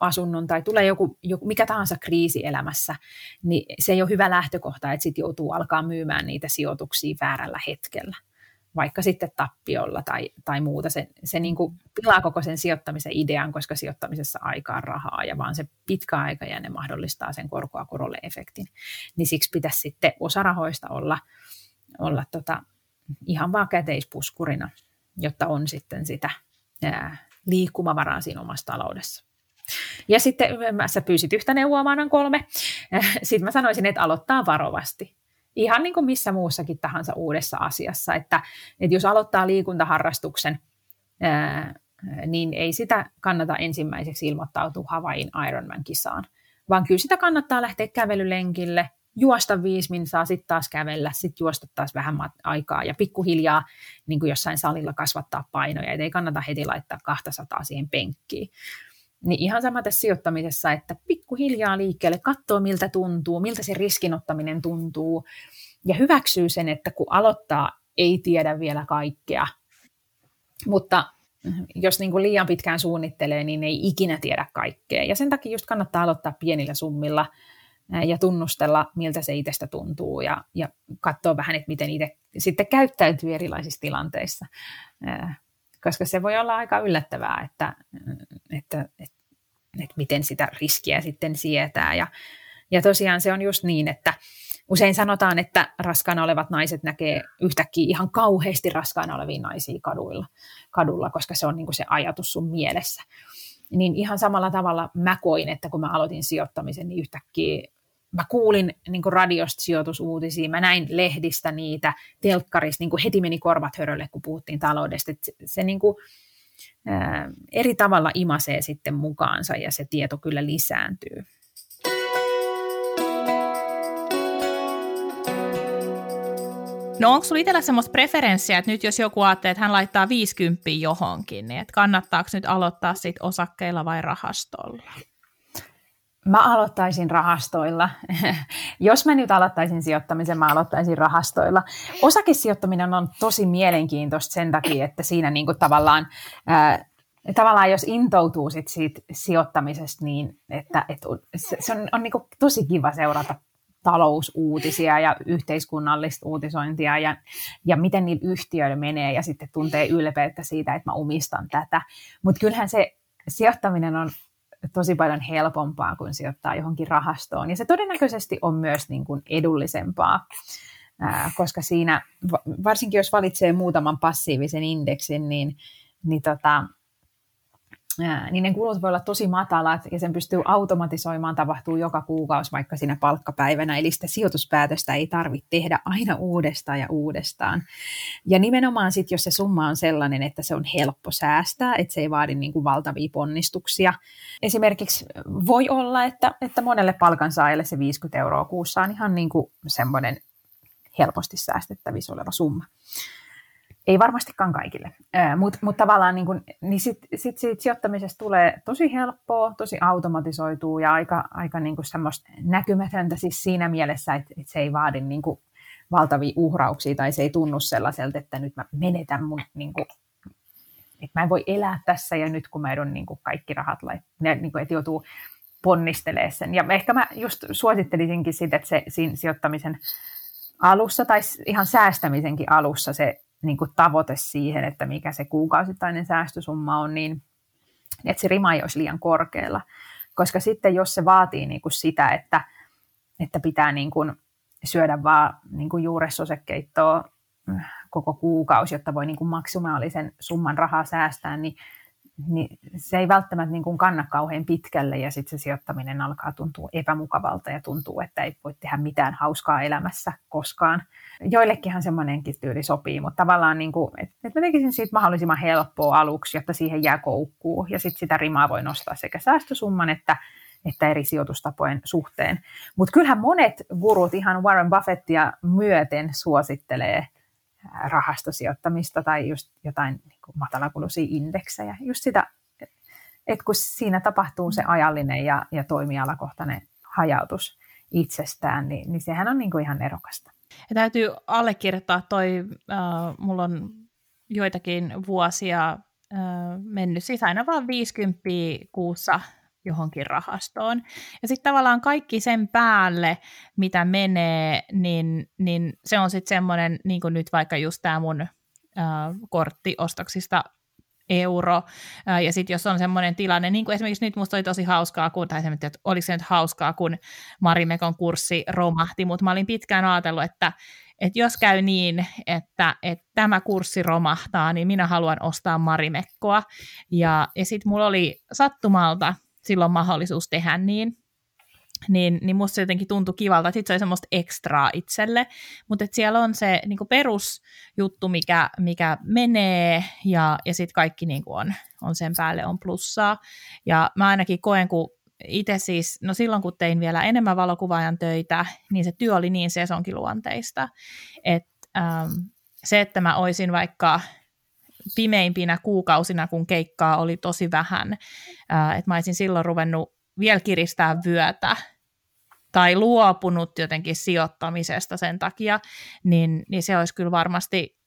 [SPEAKER 2] asunnon tai tulee joku, joku mikä tahansa kriisi elämässä, niin se ei ole hyvä lähtökohta, että sitten joutuu alkaa myymään niitä sijoituksia väärällä hetkellä vaikka sitten tappiolla tai, tai muuta. Se, se niin kuin pilaa koko sen sijoittamisen idean, koska sijoittamisessa aikaa rahaa ja vaan se pitkä aika ja ne mahdollistaa sen korkoa korolle efektin. Niin siksi pitäisi sitten osa rahoista olla, olla tota, ihan vaan käteispuskurina, jotta on sitten sitä ää, liikkumavaraa siinä omassa taloudessa. Ja sitten sä pyysit yhtä neuvoa, mä annan kolme. Sitten mä sanoisin, että aloittaa varovasti ihan niin kuin missä muussakin tahansa uudessa asiassa, että, että jos aloittaa liikuntaharrastuksen, ää, niin ei sitä kannata ensimmäiseksi ilmoittautua Havain Ironman-kisaan, vaan kyllä sitä kannattaa lähteä kävelylenkille, juosta viisi minsaa, sitten taas kävellä, sitten juosta taas vähän aikaa ja pikkuhiljaa niin kuin jossain salilla kasvattaa painoja, et ei kannata heti laittaa 200 siihen penkkiin. Niin ihan sama tässä sijoittamisessa, että pikkuhiljaa liikkeelle, katsoo miltä tuntuu, miltä se riskinottaminen tuntuu ja hyväksyy sen, että kun aloittaa, ei tiedä vielä kaikkea. Mutta jos niin kuin liian pitkään suunnittelee, niin ei ikinä tiedä kaikkea. Ja sen takia just kannattaa aloittaa pienillä summilla ja tunnustella, miltä se itsestä tuntuu ja, ja katsoa vähän, että miten itse sitten käyttäytyy erilaisissa tilanteissa koska se voi olla aika yllättävää, että, että, että, että miten sitä riskiä sitten sietää. Ja, ja tosiaan se on just niin, että usein sanotaan, että raskaana olevat naiset näkee yhtäkkiä ihan kauheasti raskaana olevia naisia kaduilla, kadulla, koska se on niin kuin se ajatus sun mielessä. Niin ihan samalla tavalla mä koin, että kun mä aloitin sijoittamisen, niin yhtäkkiä mä kuulin niin kuin radiosta sijoitusuutisia, mä näin lehdistä niitä, telkkarista, niin kuin heti meni korvat hörölle, kun puhuttiin taloudesta. Et se, se niin kuin, ää, eri tavalla imasee sitten mukaansa ja se tieto kyllä lisääntyy.
[SPEAKER 1] No onko sinulla itsellä semmoista preferenssiä, että nyt jos joku ajattelee, että hän laittaa 50 johonkin, niin että kannattaako nyt aloittaa sit osakkeilla vai rahastolla?
[SPEAKER 2] Mä aloittaisin rahastoilla. Jos mä nyt aloittaisin sijoittamisen, mä aloittaisin rahastoilla. Osakesijoittaminen on tosi mielenkiintoista sen takia, että siinä niinku tavallaan, ää, tavallaan jos intoutuu sit siitä sijoittamisesta, niin että, et se, on, on niinku tosi kiva seurata talousuutisia ja yhteiskunnallista uutisointia ja, ja miten niillä yhtiöillä menee ja sitten tuntee ylpeyttä siitä, että mä omistan tätä. Mutta kyllähän se sijoittaminen on tosi paljon helpompaa kuin sijoittaa johonkin rahastoon. Ja se todennäköisesti on myös niin kuin edullisempaa, koska siinä, varsinkin jos valitsee muutaman passiivisen indeksin, niin, niin tota, niin ne kulut voi olla tosi matalat ja sen pystyy automatisoimaan, tapahtuu joka kuukausi vaikka siinä palkkapäivänä, eli sitä sijoituspäätöstä ei tarvitse tehdä aina uudestaan ja uudestaan. Ja nimenomaan sitten, jos se summa on sellainen, että se on helppo säästää, että se ei vaadi niin kuin valtavia ponnistuksia. Esimerkiksi voi olla, että, että monelle palkansaajalle se 50 euroa kuussa on ihan niin kuin semmoinen helposti säästettävissä oleva summa. Ei varmastikaan kaikille, mutta mut tavallaan niin, kun, niin sit, sit siitä sijoittamisesta tulee tosi helppoa, tosi automatisoituu ja aika, aika niin semmoista näkymätöntä siis siinä mielessä, että, että se ei vaadi niin valtavia uhrauksia tai se ei tunnu sellaiselta, että nyt mä menetän mun, niin kuin, että mä en voi elää tässä ja nyt kun mä edun niin kuin kaikki rahat, niin että joutuu ponnistelemaan sen. Ja ehkä mä just suosittelisinkin sitä, että se siinä sijoittamisen alussa tai ihan säästämisenkin alussa se niin kuin tavoite siihen, että mikä se kuukausittainen säästösumma on, niin että se rima ei olisi liian korkealla. Koska sitten jos se vaatii niin kuin sitä, että, että pitää niin kuin syödä vaan niin kuin juuresosekeittoa koko kuukausi, jotta voi niin kuin maksimaalisen summan rahaa säästää, niin niin se ei välttämättä niin kuin kanna kauhean pitkälle ja sitten se sijoittaminen alkaa tuntua epämukavalta ja tuntuu, että ei voi tehdä mitään hauskaa elämässä koskaan. Joillekinhan semmoinenkin tyyli sopii, mutta tavallaan, niin kuin, että, että mä tekisin siitä mahdollisimman helppoa aluksi, jotta siihen jää koukkuu ja sitten sitä rimaa voi nostaa sekä säästösumman että, että eri sijoitustapojen suhteen. Mutta kyllähän monet gurut ihan Warren Buffettia myöten suosittelee rahastosijoittamista tai just jotain matalakuluisia indeksejä. Just sitä, että kun siinä tapahtuu se ajallinen ja, ja toimialakohtainen hajautus itsestään, niin, niin sehän on niin kuin ihan erokasta.
[SPEAKER 1] Ja täytyy allekirjoittaa toi, äh, mulla on joitakin vuosia äh, mennyt, siis aina vaan 50 kuussa johonkin rahastoon. Ja sitten tavallaan kaikki sen päälle, mitä menee, niin, niin se on sitten semmoinen, niin kuin nyt vaikka just tämä mun äh, kortti ostoksista euro. Ja sitten jos on semmoinen tilanne, niin kuin esimerkiksi nyt musta oli tosi hauskaa, kun, tai että oliko se nyt hauskaa, kun Marimekon kurssi romahti, mutta mä olin pitkään ajatellut, että, että jos käy niin, että, että tämä kurssi romahtaa, niin minä haluan ostaa Marimekkoa. Ja, ja sitten mulla oli sattumalta silloin mahdollisuus tehdä niin, niin, niin musta se jotenkin tuntui kivalta, että se oli semmoista ekstraa itselle, mutta siellä on se niin perusjuttu, mikä, mikä menee, ja, ja sitten kaikki niin on, on sen päälle on plussaa, ja mä ainakin koen, kun itse siis, no silloin kun tein vielä enemmän valokuvaajan töitä, niin se työ oli niin sesonkiluonteista, että ähm, se, että mä oisin vaikka pimeimpinä kuukausina, kun keikkaa oli tosi vähän, että mä olisin silloin ruvennut vielä kiristää vyötä tai luopunut jotenkin sijoittamisesta sen takia, niin, niin se olisi kyllä varmasti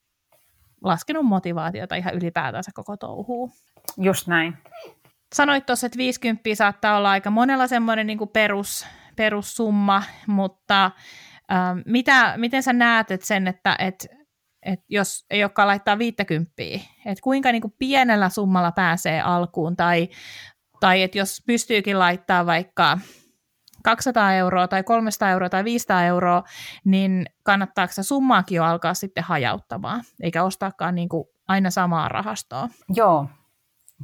[SPEAKER 1] laskenut motivaatiota ihan ylipäätänsä koko touhuun.
[SPEAKER 2] Just näin.
[SPEAKER 1] Sanoit tuossa, että 50 saattaa olla aika monella semmoinen niin perus, perussumma, mutta ähm, mitä, miten sä näet että sen, että, että että jos ei olekaan laittaa 50, että kuinka niin kuin pienellä summalla pääsee alkuun, tai, tai että jos pystyykin laittaa vaikka 200 euroa tai 300 euroa tai 500 euroa, niin kannattaako se summaakin jo alkaa sitten hajauttamaan, eikä ostaakaan niin kuin aina samaa rahastoa?
[SPEAKER 2] Joo,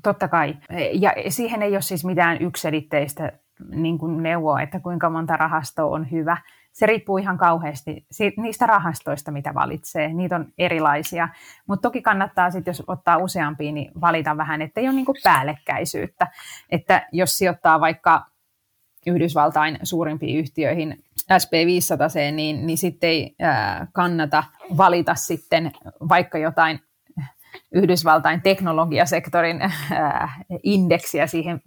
[SPEAKER 2] totta kai. Ja siihen ei ole siis mitään yksilitteistä niin neuvoa, että kuinka monta rahastoa on hyvä se riippuu ihan kauheasti niistä rahastoista, mitä valitsee. Niitä on erilaisia. Mutta toki kannattaa sitten, jos ottaa useampia, niin valita vähän, että ei ole niinku päällekkäisyyttä. Että jos sijoittaa vaikka Yhdysvaltain suurimpiin yhtiöihin SP500, niin, niin sitten ei ää, kannata valita sitten vaikka jotain Yhdysvaltain teknologiasektorin ää, indeksiä siihen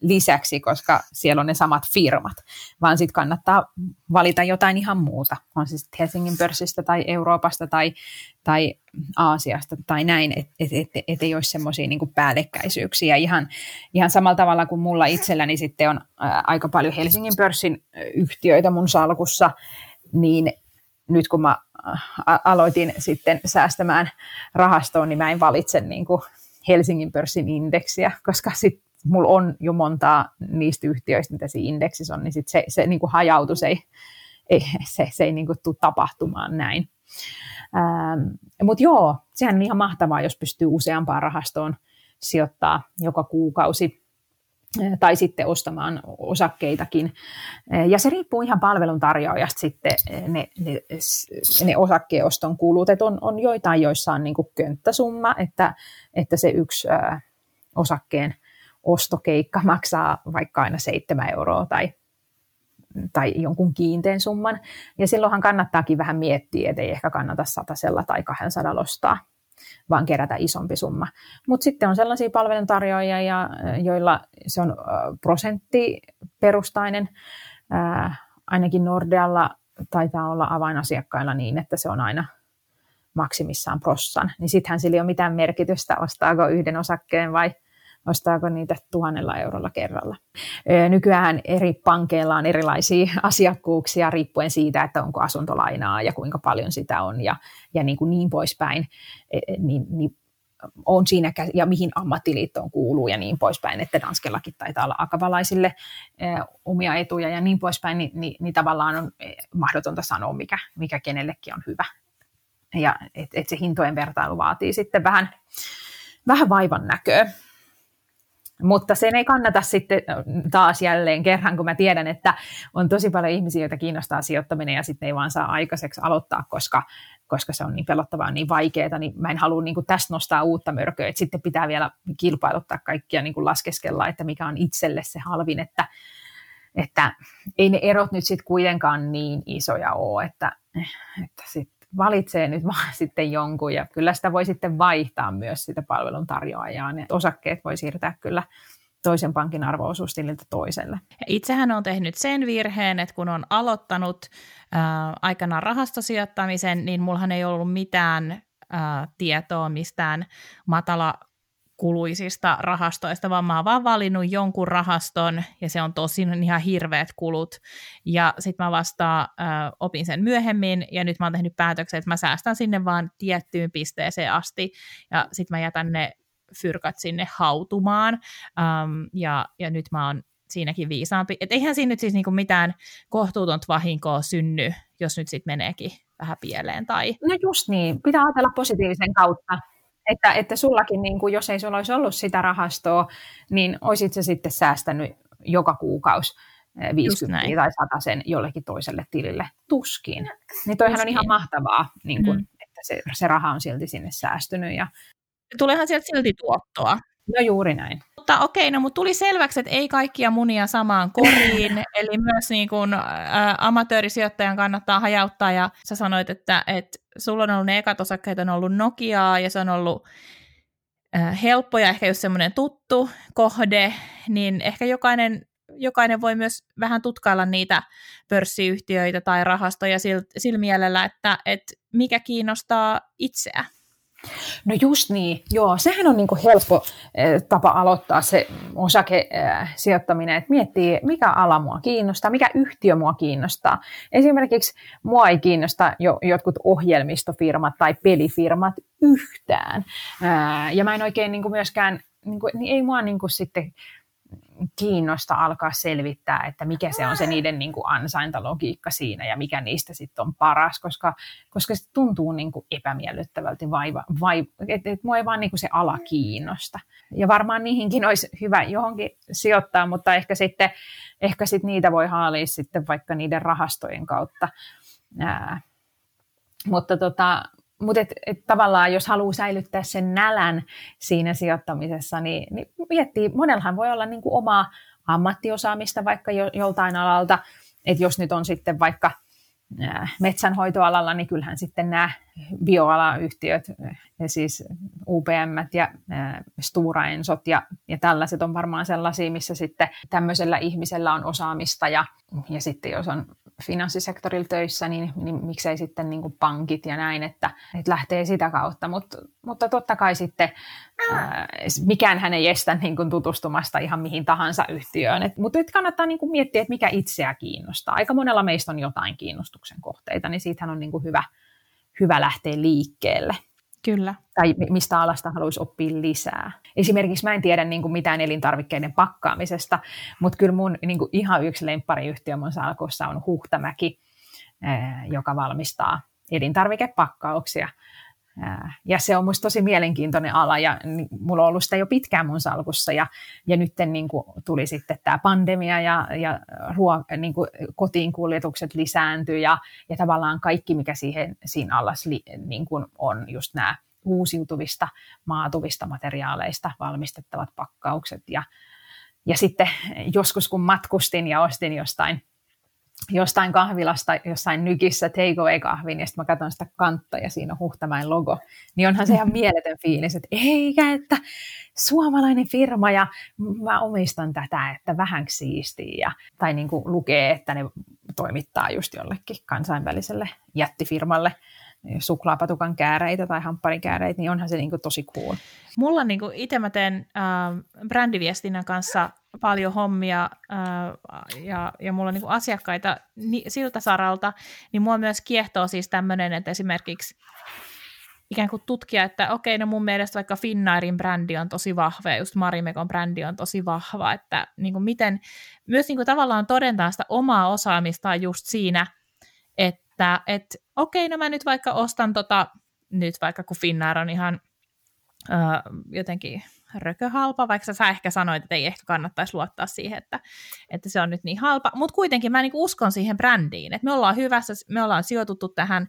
[SPEAKER 2] lisäksi, koska siellä on ne samat firmat, vaan sitten kannattaa valita jotain ihan muuta, on se sitten Helsingin pörssistä tai Euroopasta tai, tai Aasiasta tai näin, että et, et, et ei olisi semmoisia niin päällekkäisyyksiä. Ihan, ihan samalla tavalla kuin mulla itselläni sitten on ää, aika paljon Helsingin pörssin yhtiöitä mun salkussa, niin nyt kun mä aloitin sitten säästämään rahastoon, niin mä en valitse niin Helsingin pörssin indeksiä, koska sitten mulla on jo montaa niistä yhtiöistä, mitä siinä indeksissä on, niin sit se, se niin hajautus ei, ei, se, se ei niin tule tapahtumaan näin. Ähm, Mutta joo, sehän on ihan mahtavaa, jos pystyy useampaan rahastoon sijoittaa joka kuukausi äh, tai sitten ostamaan osakkeitakin. Äh, ja se riippuu ihan palveluntarjoajasta sitten äh, ne, ne, ne osakkeoston kulut. Et on, on joitain, joissa on niin könttäsumma, että, että se yksi osakkeen ostokeikka maksaa vaikka aina 7 euroa tai, tai jonkun kiinteän summan. Ja silloinhan kannattaakin vähän miettiä, että ei ehkä kannata satasella tai 200 ostaa, vaan kerätä isompi summa. Mutta sitten on sellaisia palveluntarjoajia, joilla se on prosenttiperustainen. Ainakin Nordealla taitaa olla avainasiakkailla niin, että se on aina maksimissaan prossan. Niin sittenhän sillä ei ole mitään merkitystä, ostaako yhden osakkeen vai ostaako niitä tuhannella eurolla kerralla. Nykyään eri pankeilla on erilaisia asiakkuuksia riippuen siitä, että onko asuntolainaa ja kuinka paljon sitä on ja, ja niin, kuin niin poispäin. E, e, niin, niin on siinä, ja mihin ammattiliittoon kuuluu ja niin poispäin, että Danskellakin taitaa olla akavalaisille omia etuja ja niin poispäin, niin, niin, niin tavallaan on mahdotonta sanoa, mikä, mikä kenellekin on hyvä. ja että et se hintojen vertailu vaatii sitten vähän, vähän vaivan näköä. Mutta sen ei kannata sitten taas jälleen kerran, kun mä tiedän, että on tosi paljon ihmisiä, joita kiinnostaa sijoittaminen ja sitten ei vaan saa aikaiseksi aloittaa, koska, koska se on niin pelottavaa, niin vaikeaa, niin mä en halua niin kuin tästä nostaa uutta mörköä, että sitten pitää vielä kilpailuttaa kaikkia niin kuin laskeskella, että mikä on itselle se halvin, että, että ei ne erot nyt sitten kuitenkaan niin isoja ole, että, että sit valitsee nyt vaan sitten jonkun ja kyllä sitä voi sitten vaihtaa myös sitä palvelun tarjoajaa. Ne osakkeet voi siirtää kyllä toisen pankin arvoosuustililtä toiselle.
[SPEAKER 1] Itsehän on tehnyt sen virheen, että kun on aloittanut äh, aikanaan rahastosijoittamisen, niin mullahan ei ollut mitään äh, tietoa mistään matala kuluisista rahastoista, vaan mä oon vaan valinnut jonkun rahaston ja se on tosin ihan hirveät kulut. Ja sitten mä vasta äh, opin sen myöhemmin ja nyt mä oon tehnyt päätöksen, että mä säästän sinne vaan tiettyyn pisteeseen asti ja sitten mä jätän ne fyrkat sinne hautumaan um, ja, ja nyt mä oon siinäkin viisaampi. Et eihän siinä nyt siis niinku mitään kohtuutonta vahinkoa synny, jos nyt sitten meneekin vähän pieleen. Tai...
[SPEAKER 2] No just niin, pitää ajatella positiivisen kautta. Että, että sullakin, niin kuin, jos ei sulla olisi ollut sitä rahastoa, niin olisit se sitten säästänyt joka kuukausi 50 tai 100 sen jollekin toiselle tilille. Tuskin. Niin toihan Tuskin. on ihan mahtavaa, niin kuin, mm. että se, se raha on silti sinne säästynyt. Ja...
[SPEAKER 1] Tuleehan sieltä silti tuottoa.
[SPEAKER 2] No juuri näin.
[SPEAKER 1] Mutta okei, no mutta tuli selväksi, että ei kaikkia munia samaan koriin, eli myös niin kuin, ä, amatöörisijoittajan kannattaa hajauttaa, ja sä sanoit, että, että sulla on ollut ne ekat osakkeet, on ollut Nokiaa, ja se on ollut ä, helppo ja ehkä just semmoinen tuttu kohde, niin ehkä jokainen, jokainen voi myös vähän tutkailla niitä pörssiyhtiöitä tai rahastoja sillä, sillä mielellä, että, että mikä kiinnostaa itseä.
[SPEAKER 2] No just niin, joo. Sehän on niinku helppo eh, tapa aloittaa se osakesijoittaminen, että miettii, mikä ala mua kiinnostaa, mikä yhtiö mua kiinnostaa. Esimerkiksi mua ei kiinnosta jo, jotkut ohjelmistofirmat tai pelifirmat yhtään. Ja mä en oikein niinku myöskään, niinku, niin ei mua niinku sitten kiinnosta alkaa selvittää, että mikä se on se niiden niin kuin ansaintalogiikka siinä ja mikä niistä sitten on paras, koska, koska se tuntuu niin kuin epämiellyttävältä, vaiva, vai, että et mua ei vaan niin kuin se ala kiinnosta. Ja varmaan niihinkin olisi hyvä johonkin sijoittaa, mutta ehkä sitten ehkä sit niitä voi haalia sitten vaikka niiden rahastojen kautta. Ää, mutta tota, mutta et, et tavallaan jos haluaa säilyttää sen nälän siinä sijoittamisessa, niin, niin miettii, monellahan voi olla niin kuin omaa ammattiosaamista vaikka jo, joltain alalta, että jos nyt on sitten vaikka metsänhoitoalalla, niin kyllähän sitten nämä bioalayhtiöt, siis UPM ja Stura Ensot ja, ja tällaiset on varmaan sellaisia, missä sitten tämmöisellä ihmisellä on osaamista ja, ja sitten jos on finanssisektorilla töissä, niin, niin miksei sitten niin kuin pankit ja näin, että, että lähtee sitä kautta. Mut, mutta totta kai sitten ää, mikään hän ei estä niin kuin tutustumasta ihan mihin tahansa yhtiöön. Et, mutta nyt kannattaa niin kuin miettiä, että mikä itseä kiinnostaa. Aika monella meistä on jotain kiinnostuksen kohteita, niin siitähän on niin kuin hyvä, hyvä lähteä liikkeelle.
[SPEAKER 1] Kyllä.
[SPEAKER 2] Tai mistä alasta haluaisi oppia lisää. Esimerkiksi mä en tiedä niin kuin mitään elintarvikkeiden pakkaamisesta, mutta kyllä mun niin kuin ihan yksi lemppariyhtiö mun salkussa on Huhtamäki, joka valmistaa elintarvikepakkauksia. Ja se on minusta tosi mielenkiintoinen ala ja mulla on ollut sitä jo pitkään mun salkussa ja, ja nyt niin tuli sitten tämä pandemia ja, ja ruo, niin kuin kotiin kuljetukset lisääntyi ja, ja tavallaan kaikki mikä siihen, siinä alla niin kuin on just nämä uusiutuvista maatuvista materiaaleista valmistettavat pakkaukset ja, ja sitten joskus kun matkustin ja ostin jostain jostain kahvilasta, jossain nykissä takeaway-kahvin, ja sitten mä katson sitä kantta ja siinä on Huhtamäen logo, niin onhan se ihan mieletön fiilis, että eikä, että suomalainen firma ja mä omistan tätä, että vähän siistiä. Ja, tai niin kuin lukee, että ne toimittaa just jollekin kansainväliselle jättifirmalle suklaapatukan kääreitä tai hampparikääreitä, niin onhan se niin kuin tosi cool.
[SPEAKER 1] Mulla niin kuin itse mä teen äh, brändiviestinnän kanssa paljon hommia äh, ja, ja mulla on niin asiakkaita ni, siltä saralta, niin mua myös kiehtoo siis tämmöinen, että esimerkiksi ikään kuin tutkia, että okei, no mun mielestä vaikka Finnairin brändi on tosi vahva ja just Marimekon brändi on tosi vahva, että niin kuin miten myös niin kuin tavallaan todentaa sitä omaa osaamista just siinä, että, että okei, no mä nyt vaikka ostan tota nyt vaikka kun Finnair on ihan ö, jotenkin rököhalpa, vaikka sä ehkä sanoit, että ei ehkä kannattaisi luottaa siihen, että, että se on nyt niin halpa. Mutta kuitenkin mä niinku uskon siihen brändiin, että me ollaan hyvässä, me ollaan sijoituttu tähän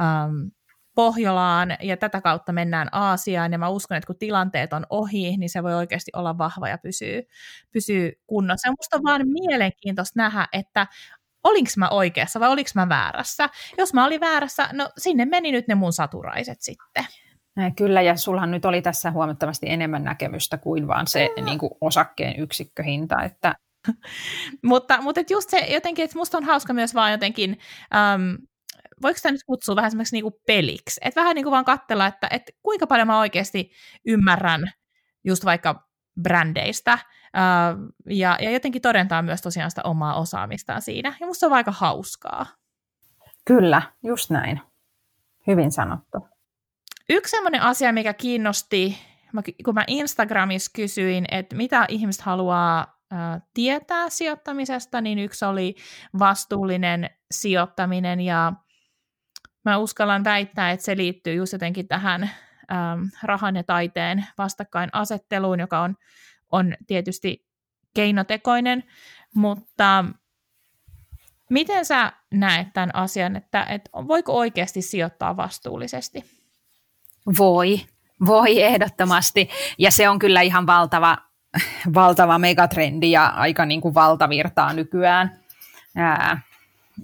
[SPEAKER 1] ähm, Pohjolaan ja tätä kautta mennään Aasiaan ja mä uskon, että kun tilanteet on ohi, niin se voi oikeasti olla vahva ja pysyy, pysyy kunnossa. Ja musta on vaan mielenkiintoista nähdä, että olinko mä oikeassa vai olinko mä väärässä. Jos mä olin väärässä, no sinne meni nyt ne mun saturaiset sitten.
[SPEAKER 2] Kyllä, ja sulhan nyt oli tässä huomattavasti enemmän näkemystä kuin vaan se mm. niin kuin osakkeen yksikköhinta. Että...
[SPEAKER 1] mutta mutta et just se jotenkin, että musta on hauska myös vaan jotenkin, um, voiko sitä nyt kutsua vähän semmoiksi niinku peliksi, että vähän niinku vaan katsella, että, että kuinka paljon mä oikeasti ymmärrän just vaikka brändeistä, ja, ja jotenkin todentaa myös tosiaan sitä omaa osaamistaan siinä, ja musta se on aika hauskaa.
[SPEAKER 2] Kyllä, just näin. Hyvin sanottu.
[SPEAKER 1] Yksi sellainen asia, mikä kiinnosti, kun mä Instagramissa kysyin, että mitä ihmiset haluaa tietää sijoittamisesta, niin yksi oli vastuullinen sijoittaminen ja mä uskallan väittää, että se liittyy just jotenkin tähän äm, rahan ja taiteen vastakkainasetteluun, joka on, on tietysti keinotekoinen, mutta miten sä näet tämän asian, että, että voiko oikeasti sijoittaa vastuullisesti?
[SPEAKER 2] Voi, voi ehdottomasti. Ja se on kyllä ihan valtava, valtava megatrendi ja aika niin kuin valtavirtaa nykyään. Ää,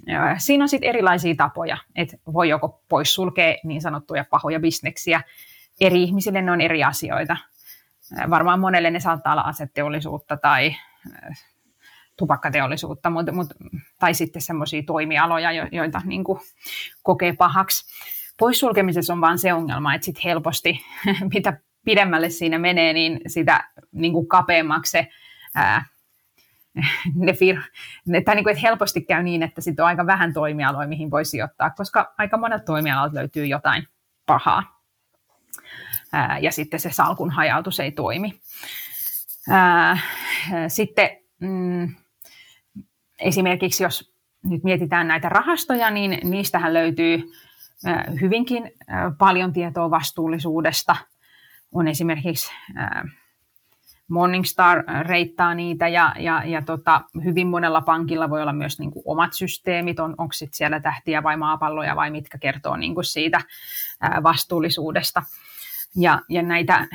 [SPEAKER 2] ja siinä on sitten erilaisia tapoja, että voi joko poissulkea niin sanottuja pahoja bisneksiä. Eri ihmisille ne on eri asioita. Varmaan monelle ne saattaa olla aseteollisuutta tai tupakkateollisuutta, mutta, mutta, tai sitten semmoisia toimialoja, joita niin kuin, kokee pahaksi poissulkemisessa on vaan se ongelma, että sit helposti, mitä pidemmälle siinä menee, niin sitä niin kuin kapeammaksi se ää, ne fir- ne, tai niin kuin, että helposti käy niin, että sitten on aika vähän toimialoja, mihin voi sijoittaa, koska aika monet toimialat löytyy jotain pahaa. Ää, ja sitten se salkun hajautus ei toimi. Ää, sitten mm, esimerkiksi jos nyt mietitään näitä rahastoja, niin niistähän löytyy hyvinkin paljon tietoa vastuullisuudesta. On esimerkiksi Morningstar reittaa niitä ja, ja, ja tota, hyvin monella pankilla voi olla myös niin kuin omat systeemit, on, onko sit siellä tähtiä vai maapalloja vai mitkä kertoo niin kuin siitä vastuullisuudesta. Ja, ja näitä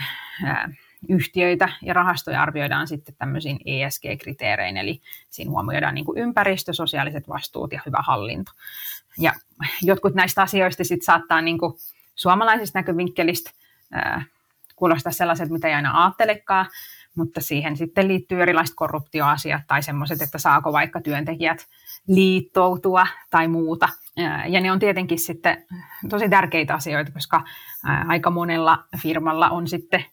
[SPEAKER 2] yhtiöitä ja rahastoja arvioidaan sitten tämmöisiin ESG-kriteerein, eli siinä huomioidaan niin kuin ympäristö, sosiaaliset vastuut ja hyvä hallinto. Ja jotkut näistä asioista sit saattaa niin kuin suomalaisesta näkövinkkelistä ää, kuulostaa sellaiset, mitä ei aina ajattelekaan, mutta siihen sitten liittyy erilaiset korruptioasiat tai semmoiset, että saako vaikka työntekijät liittoutua tai muuta. Ja ne on tietenkin sitten tosi tärkeitä asioita, koska aika monella firmalla on sitten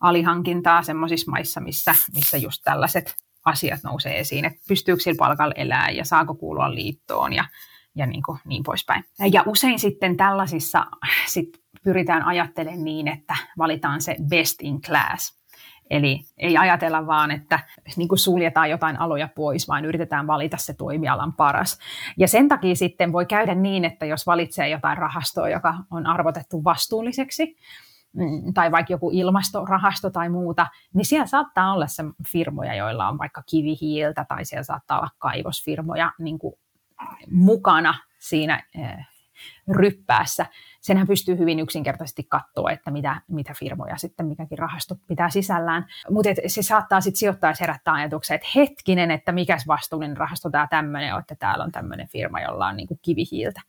[SPEAKER 2] alihankintaa semmoisissa maissa, missä, missä just tällaiset asiat nousee esiin, että pystyykö sillä palkalla elää ja saako kuulua liittoon ja, ja niin, kuin, niin poispäin. Ja usein sitten tällaisissa sit pyritään ajattelemaan niin, että valitaan se best in class. Eli ei ajatella vaan, että niin kuin suljetaan jotain aloja pois, vaan yritetään valita se toimialan paras. Ja sen takia sitten voi käydä niin, että jos valitsee jotain rahastoa, joka on arvotettu vastuulliseksi, Mm, tai vaikka joku ilmastorahasto tai muuta, niin siellä saattaa olla se firmoja, joilla on vaikka kivihiiltä tai siellä saattaa olla kaivosfirmoja niin kuin mukana siinä eh, ryppäässä. Senhän pystyy hyvin yksinkertaisesti katsoa, että mitä, mitä firmoja sitten mikäkin rahasto pitää sisällään. Mutta se saattaa sitten sijoittaa herättää ajatuksen, että hetkinen, että mikäs vastuullinen rahasto tämä tämmöinen on, että täällä on tämmöinen firma, jolla on niin kuin kivihiiltä.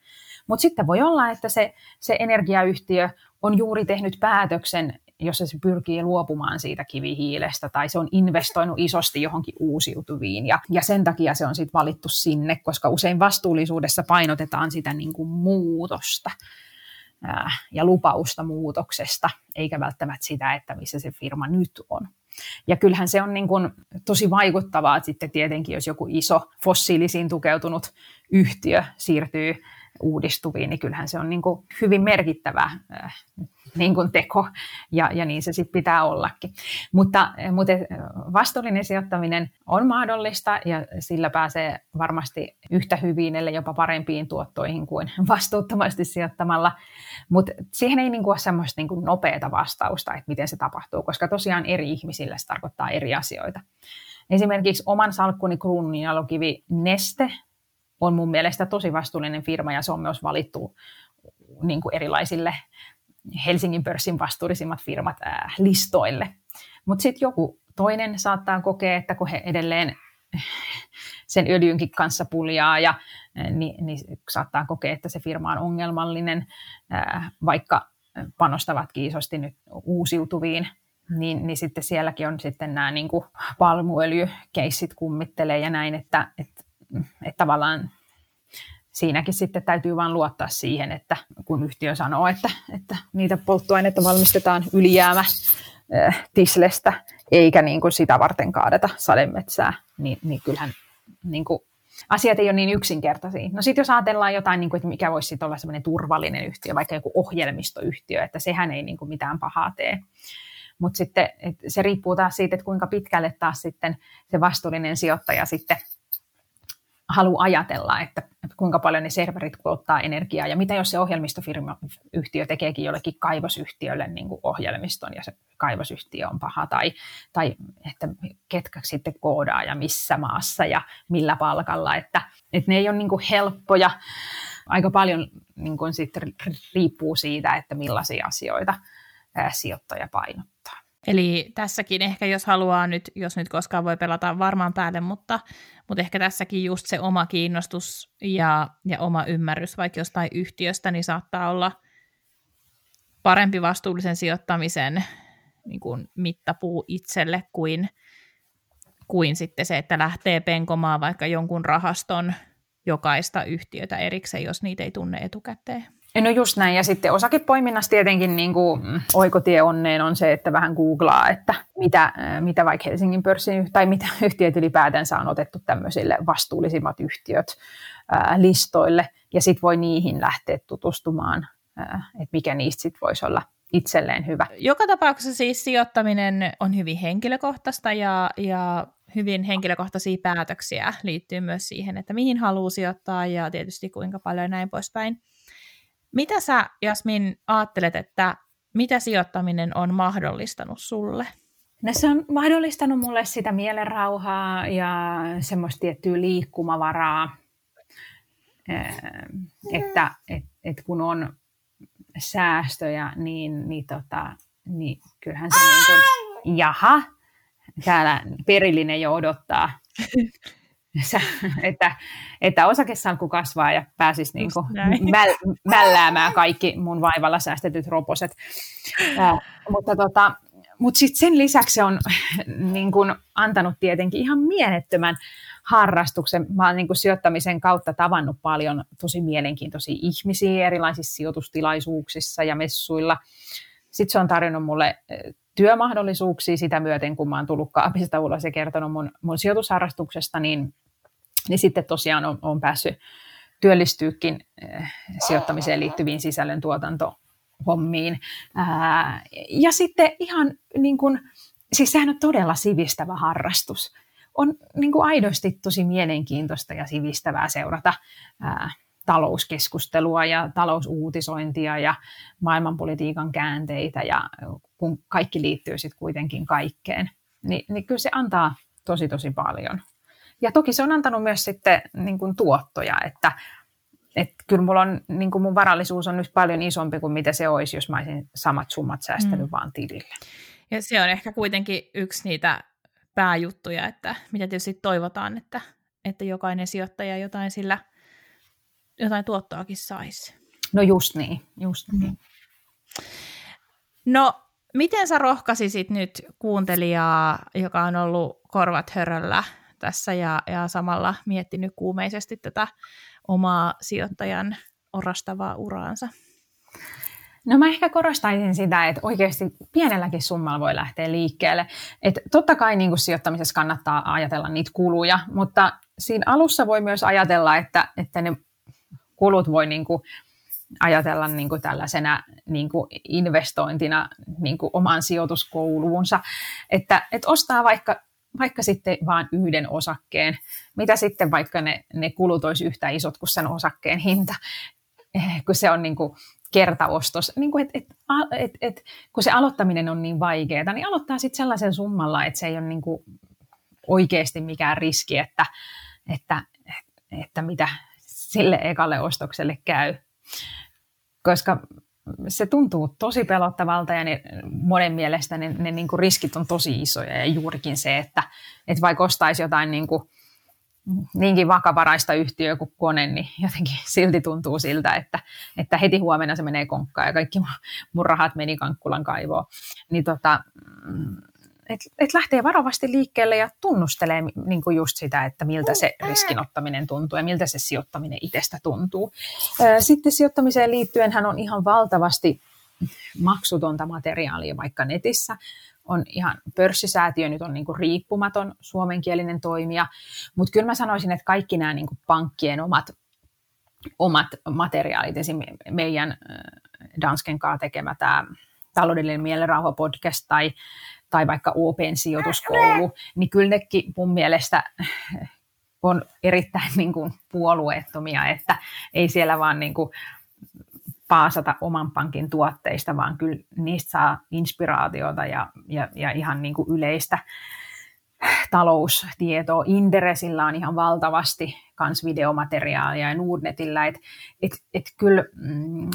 [SPEAKER 2] Mutta sitten voi olla, että se, se energiayhtiö on juuri tehnyt päätöksen, jossa se pyrkii luopumaan siitä kivihiilestä tai se on investoinut isosti johonkin uusiutuviin ja, ja sen takia se on sitten valittu sinne, koska usein vastuullisuudessa painotetaan sitä niin kuin muutosta ää, ja lupausta muutoksesta, eikä välttämättä sitä, että missä se firma nyt on. Ja kyllähän se on niin kuin tosi vaikuttavaa että sitten tietenkin, jos joku iso fossiilisiin tukeutunut yhtiö siirtyy uudistuviin, niin kyllähän se on niin kuin hyvin merkittävä niin kuin teko, ja, ja niin se sitten pitää ollakin. Mutta, mutta vastuullinen sijoittaminen on mahdollista, ja sillä pääsee varmasti yhtä hyvin, ellei jopa parempiin tuottoihin kuin vastuuttomasti sijoittamalla. Mutta siihen ei niin kuin ole semmoista niin kuin nopeata vastausta, että miten se tapahtuu, koska tosiaan eri ihmisille se tarkoittaa eri asioita. Esimerkiksi oman salkkuni kruununjalokivi Neste on mun mielestä tosi vastuullinen firma ja se on myös valittu niin kuin erilaisille Helsingin pörssin vastuullisimmat firmat ää, listoille. Mutta sitten joku toinen saattaa kokea, että kun he edelleen sen öljynkin kanssa puljaa ja niin, niin saattaa kokea, että se firma on ongelmallinen, ää, vaikka panostavatkin isosti nyt uusiutuviin niin, niin sitten sielläkin on sitten nämä niin palmuöljykeissit kummittelee ja näin, että, että, että tavallaan siinäkin sitten täytyy vain luottaa siihen, että kun yhtiö sanoo, että, että niitä polttoaineita valmistetaan ylijäämä tislestä, eikä niin kuin sitä varten kaadeta sademetsää, niin, niin kyllähän niin kuin, asiat ei ole niin yksinkertaisia. No sitten jos ajatellaan jotain, niin kuin, että mikä voisi olla sellainen turvallinen yhtiö, vaikka joku ohjelmistoyhtiö, että sehän ei niin kuin mitään pahaa tee, mutta sitten se riippuu taas siitä, että kuinka pitkälle taas sitten se vastuullinen sijoittaja sitten haluaa ajatella, että, että kuinka paljon ne serverit kuluttaa energiaa ja mitä jos se ohjelmistofirma yhtiö tekeekin jollekin kaivosyhtiölle niin kuin ohjelmiston ja se kaivosyhtiö on paha tai, tai että ketkä sitten koodaa ja missä maassa ja millä palkalla, että, että ne ei ole niin kuin helppoja. Aika paljon niin kuin sitten riippuu siitä, että millaisia asioita sijoittaja painottaa.
[SPEAKER 1] Eli tässäkin ehkä, jos haluaa nyt, jos nyt koskaan voi pelata varmaan päälle, mutta, mutta ehkä tässäkin just se oma kiinnostus ja, ja oma ymmärrys vaikka jostain yhtiöstä, niin saattaa olla parempi vastuullisen sijoittamisen niin kuin mittapuu itselle kuin, kuin sitten se, että lähtee penkomaan vaikka jonkun rahaston jokaista yhtiötä erikseen, jos niitä ei tunne etukäteen.
[SPEAKER 2] No just näin, ja sitten osakepoiminnassa tietenkin niin kuin oikotie onneen on se, että vähän googlaa, että mitä, mitä vaikka Helsingin pörssin, tai mitä yhtiöt ylipäätänsä on otettu tämmöisille vastuullisimmat yhtiöt ää, listoille, ja sitten voi niihin lähteä tutustumaan, ää, että mikä niistä sitten voisi olla itselleen hyvä.
[SPEAKER 1] Joka tapauksessa siis sijoittaminen on hyvin henkilökohtaista ja, ja hyvin henkilökohtaisia päätöksiä liittyy myös siihen, että mihin haluaa sijoittaa ja tietysti kuinka paljon näin poispäin. Mitä sä, Jasmin, ajattelet, että mitä sijoittaminen on mahdollistanut sulle?
[SPEAKER 2] No se on mahdollistanut mulle sitä mielenrauhaa ja semmoista tiettyä liikkumavaraa, että et, et kun on säästöjä, niin, niin, tota, niin kyllähän se niin kuin, jaha, täällä perillinen jo odottaa. että, että osakesalkku kasvaa ja pääsisi niin kuin mäl, mälläämään kaikki mun vaivalla säästetyt roposet. Ää, mutta tota, mutta sitten sen lisäksi se on niin kuin, antanut tietenkin ihan mielettömän harrastuksen. Mä oon niin kuin, sijoittamisen kautta tavannut paljon tosi mielenkiintoisia ihmisiä erilaisissa sijoitustilaisuuksissa ja messuilla. Sitten se on tarjonnut mulle työmahdollisuuksia sitä myöten, kun mä oon tullut kaapista ulos ja kertonut mun, mun sijoitusharrastuksesta, niin niin sitten tosiaan on, on päässyt työllistyykin äh, sijoittamiseen liittyviin sisällöntuotantohommiin. Ää, ja sitten ihan niin kuin, siis sehän on todella sivistävä harrastus. On niin kuin aidosti tosi mielenkiintoista ja sivistävää seurata ää, talouskeskustelua ja talousuutisointia ja maailmanpolitiikan käänteitä ja kun kaikki liittyy sitten kuitenkin kaikkeen, niin, niin kyllä se antaa tosi tosi paljon. Ja toki se on antanut myös sitten niin kuin tuottoja, että, että kyllä mulla on, niin kuin mun varallisuus on nyt paljon isompi kuin mitä se olisi, jos mä olisin samat summat säästänyt mm. vaan tilille.
[SPEAKER 1] Ja se on ehkä kuitenkin yksi niitä pääjuttuja, että mitä tietysti toivotaan, että, että jokainen sijoittaja jotain sillä, jotain tuottoakin saisi.
[SPEAKER 2] No just niin, just niin. Mm.
[SPEAKER 1] No, miten sä rohkaisisit nyt kuuntelijaa, joka on ollut korvat höröllä tässä ja, ja samalla miettinyt kuumeisesti tätä omaa sijoittajan orastavaa uraansa?
[SPEAKER 2] No mä ehkä korostaisin sitä, että oikeasti pienelläkin summalla voi lähteä liikkeelle. Että totta kai niin sijoittamisessa kannattaa ajatella niitä kuluja, mutta siinä alussa voi myös ajatella, että, että ne kulut voi niin kuin ajatella niin kuin tällaisena niin kuin investointina niin kuin omaan sijoituskouluunsa, että, että ostaa vaikka, vaikka sitten vain yhden osakkeen, mitä sitten vaikka ne, ne kulut olisi yhtä isot kuin sen osakkeen hinta, eh, kun se on niin kuin kertaostos, niin kuin, et, et, et, et, kun se aloittaminen on niin vaikeaa, niin aloittaa sitten sellaisen summalla, että se ei ole niin kuin oikeasti mikään riski, että, että, että mitä sille ekalle ostokselle käy. Koska se tuntuu tosi pelottavalta ja ne, monen mielestä ne, ne niin kuin riskit on tosi isoja ja juurikin se, että, että vaikka ostaisi jotain niin kuin niinkin vakavaraista yhtiöä kuin kone, niin jotenkin silti tuntuu siltä, että, että heti huomenna se menee konkkaan ja kaikki mun rahat meni Kankkulan kaivoon. Niin tota, mm, et, et lähtee varovasti liikkeelle ja tunnustelee niin kuin just sitä, että miltä se riskinottaminen tuntuu ja miltä se sijoittaminen itsestä tuntuu. Sitten sijoittamiseen liittyen hän on ihan valtavasti maksutonta materiaalia vaikka netissä. On ihan pörssisäätiö, nyt on niin kuin riippumaton suomenkielinen toimija, mutta kyllä mä sanoisin, että kaikki nämä niin kuin pankkien omat, omat materiaalit, esimerkiksi meidän Dansken kanssa tekemä tämä taloudellinen mielenrauha podcast tai tai vaikka Open sijoituskoulu, niin kyllä nekin mun mielestä on erittäin niin kuin puolueettomia, että ei siellä vaan niin kuin paasata oman pankin tuotteista, vaan kyllä niistä saa inspiraatiota ja, ja, ja ihan niin kuin yleistä taloustietoa. Inderesillä on ihan valtavasti kans videomateriaalia ja Nordnetillä, että et, et kyllä mm,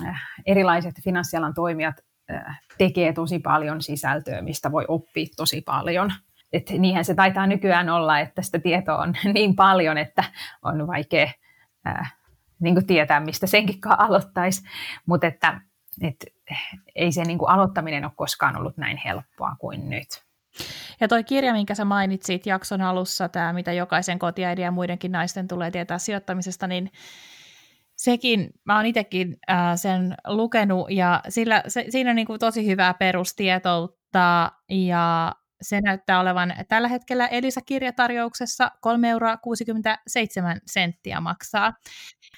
[SPEAKER 2] erilaiset finanssialan toimijat tekee tosi paljon sisältöä, mistä voi oppia tosi paljon. Et niinhän se taitaa nykyään olla, että sitä tietoa on niin paljon, että on vaikea ää, niin tietää, mistä senkin aloittaisi. Mutta että et, ei se niin aloittaminen ole koskaan ollut näin helppoa kuin nyt.
[SPEAKER 1] Ja toi kirja, minkä sä mainitsit jakson alussa, tämä mitä jokaisen kotiäidin ja muidenkin naisten tulee tietää sijoittamisesta, niin sekin, mä oon itsekin äh, sen lukenut ja sillä, se, siinä on niin kuin tosi hyvää perustietoutta ja se näyttää olevan tällä hetkellä Elisa-kirjatarjouksessa 3,67 euroa senttiä maksaa.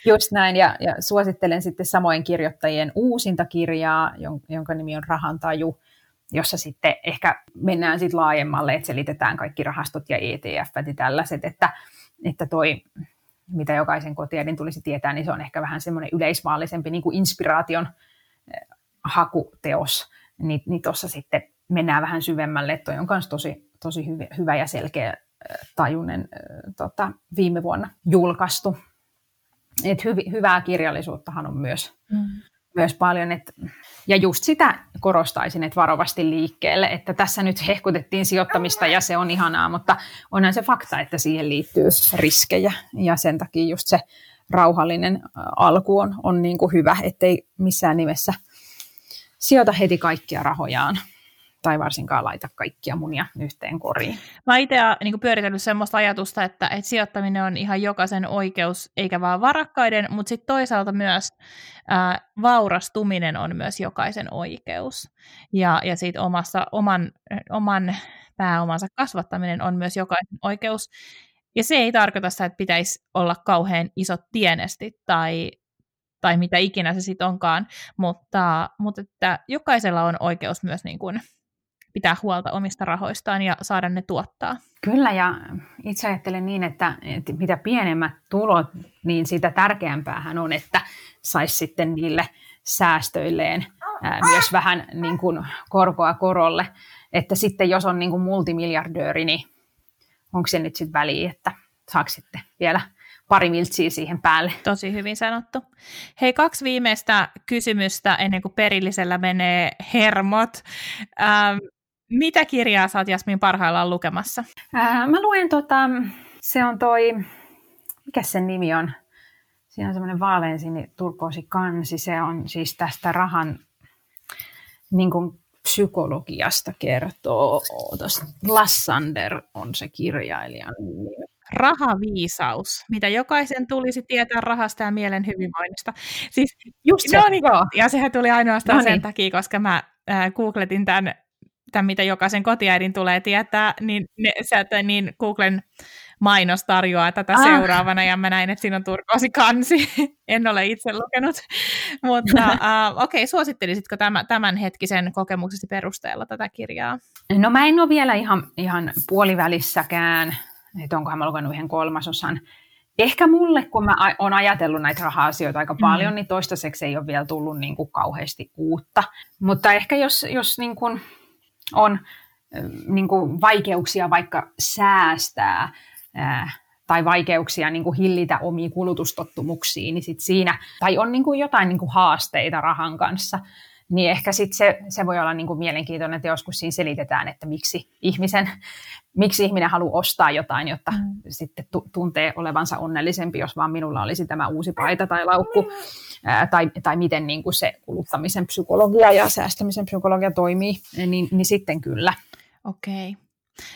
[SPEAKER 2] Just näin, ja, ja suosittelen sitten samoin kirjoittajien uusinta kirjaa, jonka nimi on Rahantaju, jossa sitten ehkä mennään sitten laajemmalle, että selitetään kaikki rahastot ja ETF ja tällaiset, että, että toi mitä jokaisen kotiäidin tulisi tietää, niin se on ehkä vähän semmoinen yleismaallisempi niin kuin inspiraation eh, hakuteos. Niin, niin tuossa sitten mennään vähän syvemmälle, että toi on myös tosi, tosi hyvä, hyvä ja selkeä eh, tajunen eh, tota, viime vuonna julkaistu. Et hyv, hyvää kirjallisuuttahan on myös, mm myös paljon. Että, ja just sitä korostaisin, että varovasti liikkeelle, että tässä nyt hehkutettiin sijoittamista ja se on ihanaa, mutta onhan se fakta, että siihen liittyy riskejä ja sen takia just se rauhallinen alku on, on niin kuin hyvä, ettei missään nimessä sijoita heti kaikkia rahojaan tai varsinkaan laita kaikkia munia yhteen koriin.
[SPEAKER 1] Mä itse niin pyöritellyt sellaista ajatusta, että, että sijoittaminen on ihan jokaisen oikeus, eikä vaan varakkaiden, mutta sitten toisaalta myös ää, vaurastuminen on myös jokaisen oikeus. Ja, ja siitä omassa, oman, oman pääomansa kasvattaminen on myös jokaisen oikeus. Ja se ei tarkoita sitä, että pitäisi olla kauhean isot tienesti tai, tai mitä ikinä se sitten onkaan, mutta, mutta että jokaisella on oikeus myös niin kuin pitää huolta omista rahoistaan ja saada ne tuottaa.
[SPEAKER 2] Kyllä, ja itse ajattelen niin, että, että mitä pienemmät tulot, niin sitä tärkeämpäähän on, että saisi sitten niille säästöilleen ää, myös vähän niin kuin korkoa korolle. Että sitten jos on niin kuin multimiljardööri, niin onko se nyt sitten väliä, että saako sitten vielä pari miltsiä siihen päälle.
[SPEAKER 1] Tosi hyvin sanottu. Hei, kaksi viimeistä kysymystä ennen kuin perillisellä menee hermot. Ähm, mitä kirjaa sä oot Jasmin parhaillaan lukemassa?
[SPEAKER 2] Ää, mä luen tota, se on toi, mikä sen nimi on? Siinä on semmoinen vaaleansini turkoosi kansi. Se on siis tästä rahan niin kuin psykologiasta kertoo. Otas, Lassander on se kirjailijan nimi.
[SPEAKER 1] Rahaviisaus, mitä jokaisen tulisi tietää rahasta ja mielen hyvinvoinnista.
[SPEAKER 2] Siis, Just se,
[SPEAKER 1] no niin, ja sehän tuli ainoastaan no niin. sen takia, koska mä äh, googletin tämän tämän, mitä jokaisen kotiäidin tulee tietää, niin, ne, sieltä, niin Googlen mainos tarjoaa tätä ah. seuraavana, ja mä näin, että siinä on turkoosi kansi. en ole itse lukenut. Mutta uh, okei, okay, suosittelisitko tämän, tämän hetkisen kokemuksesi perusteella tätä kirjaa?
[SPEAKER 2] No mä en ole vielä ihan, ihan puolivälissäkään, että onkohan mä lukenut yhden kolmasosan. Ehkä mulle, kun mä oon ajatellut näitä raha-asioita aika mm. paljon, mm. niin toistaiseksi ei ole vielä tullut niin kuin kauheasti uutta. Mutta ehkä jos, jos niin kuin on niin kuin vaikeuksia vaikka säästää ää, tai vaikeuksia niin kuin hillitä omiin kulutustottumuksiin, niin sit siinä, tai on niin kuin jotain niin kuin haasteita rahan kanssa, niin ehkä sit se, se voi olla niin kuin mielenkiintoinen, että joskus siinä selitetään, että miksi, ihmisen, miksi ihminen haluaa ostaa jotain, jotta mm. sitten tuntee olevansa onnellisempi, jos vaan minulla olisi tämä uusi paita tai laukku, ää, tai, tai miten niin kuin se kuluttamisen psykologia ja säästämisen psykologia toimii, niin, niin sitten kyllä.
[SPEAKER 1] Okei. Okay.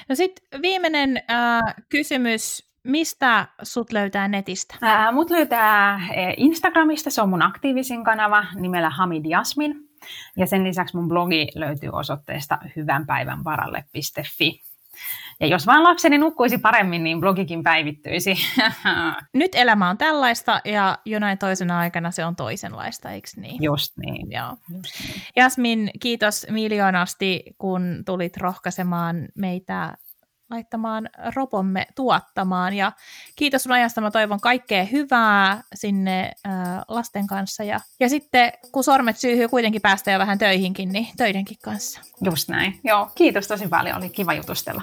[SPEAKER 1] No sitten viimeinen äh, kysymys. Mistä sut löytää netistä?
[SPEAKER 2] Ää, mut löytää Instagramista, se on mun aktiivisin kanava nimellä Hamid Jasmin. Ja sen lisäksi mun blogi löytyy osoitteesta hyvänpäivänvaralle.fi. Ja jos vaan lapseni nukkuisi paremmin, niin blogikin päivittyisi.
[SPEAKER 1] Nyt elämä on tällaista ja jonain toisena aikana se on toisenlaista, eikö niin?
[SPEAKER 2] Just niin.
[SPEAKER 1] Joo. Just niin. Jasmin, kiitos miljoonasti, kun tulit rohkaisemaan meitä laittamaan ropomme tuottamaan. Ja kiitos sun ajasta, mä toivon kaikkea hyvää sinne äh, lasten kanssa. Ja, ja sitten kun sormet syyhyy kuitenkin päästä jo vähän töihinkin, niin töidenkin kanssa.
[SPEAKER 2] Just näin. Joo, kiitos tosi paljon, oli kiva jutustella.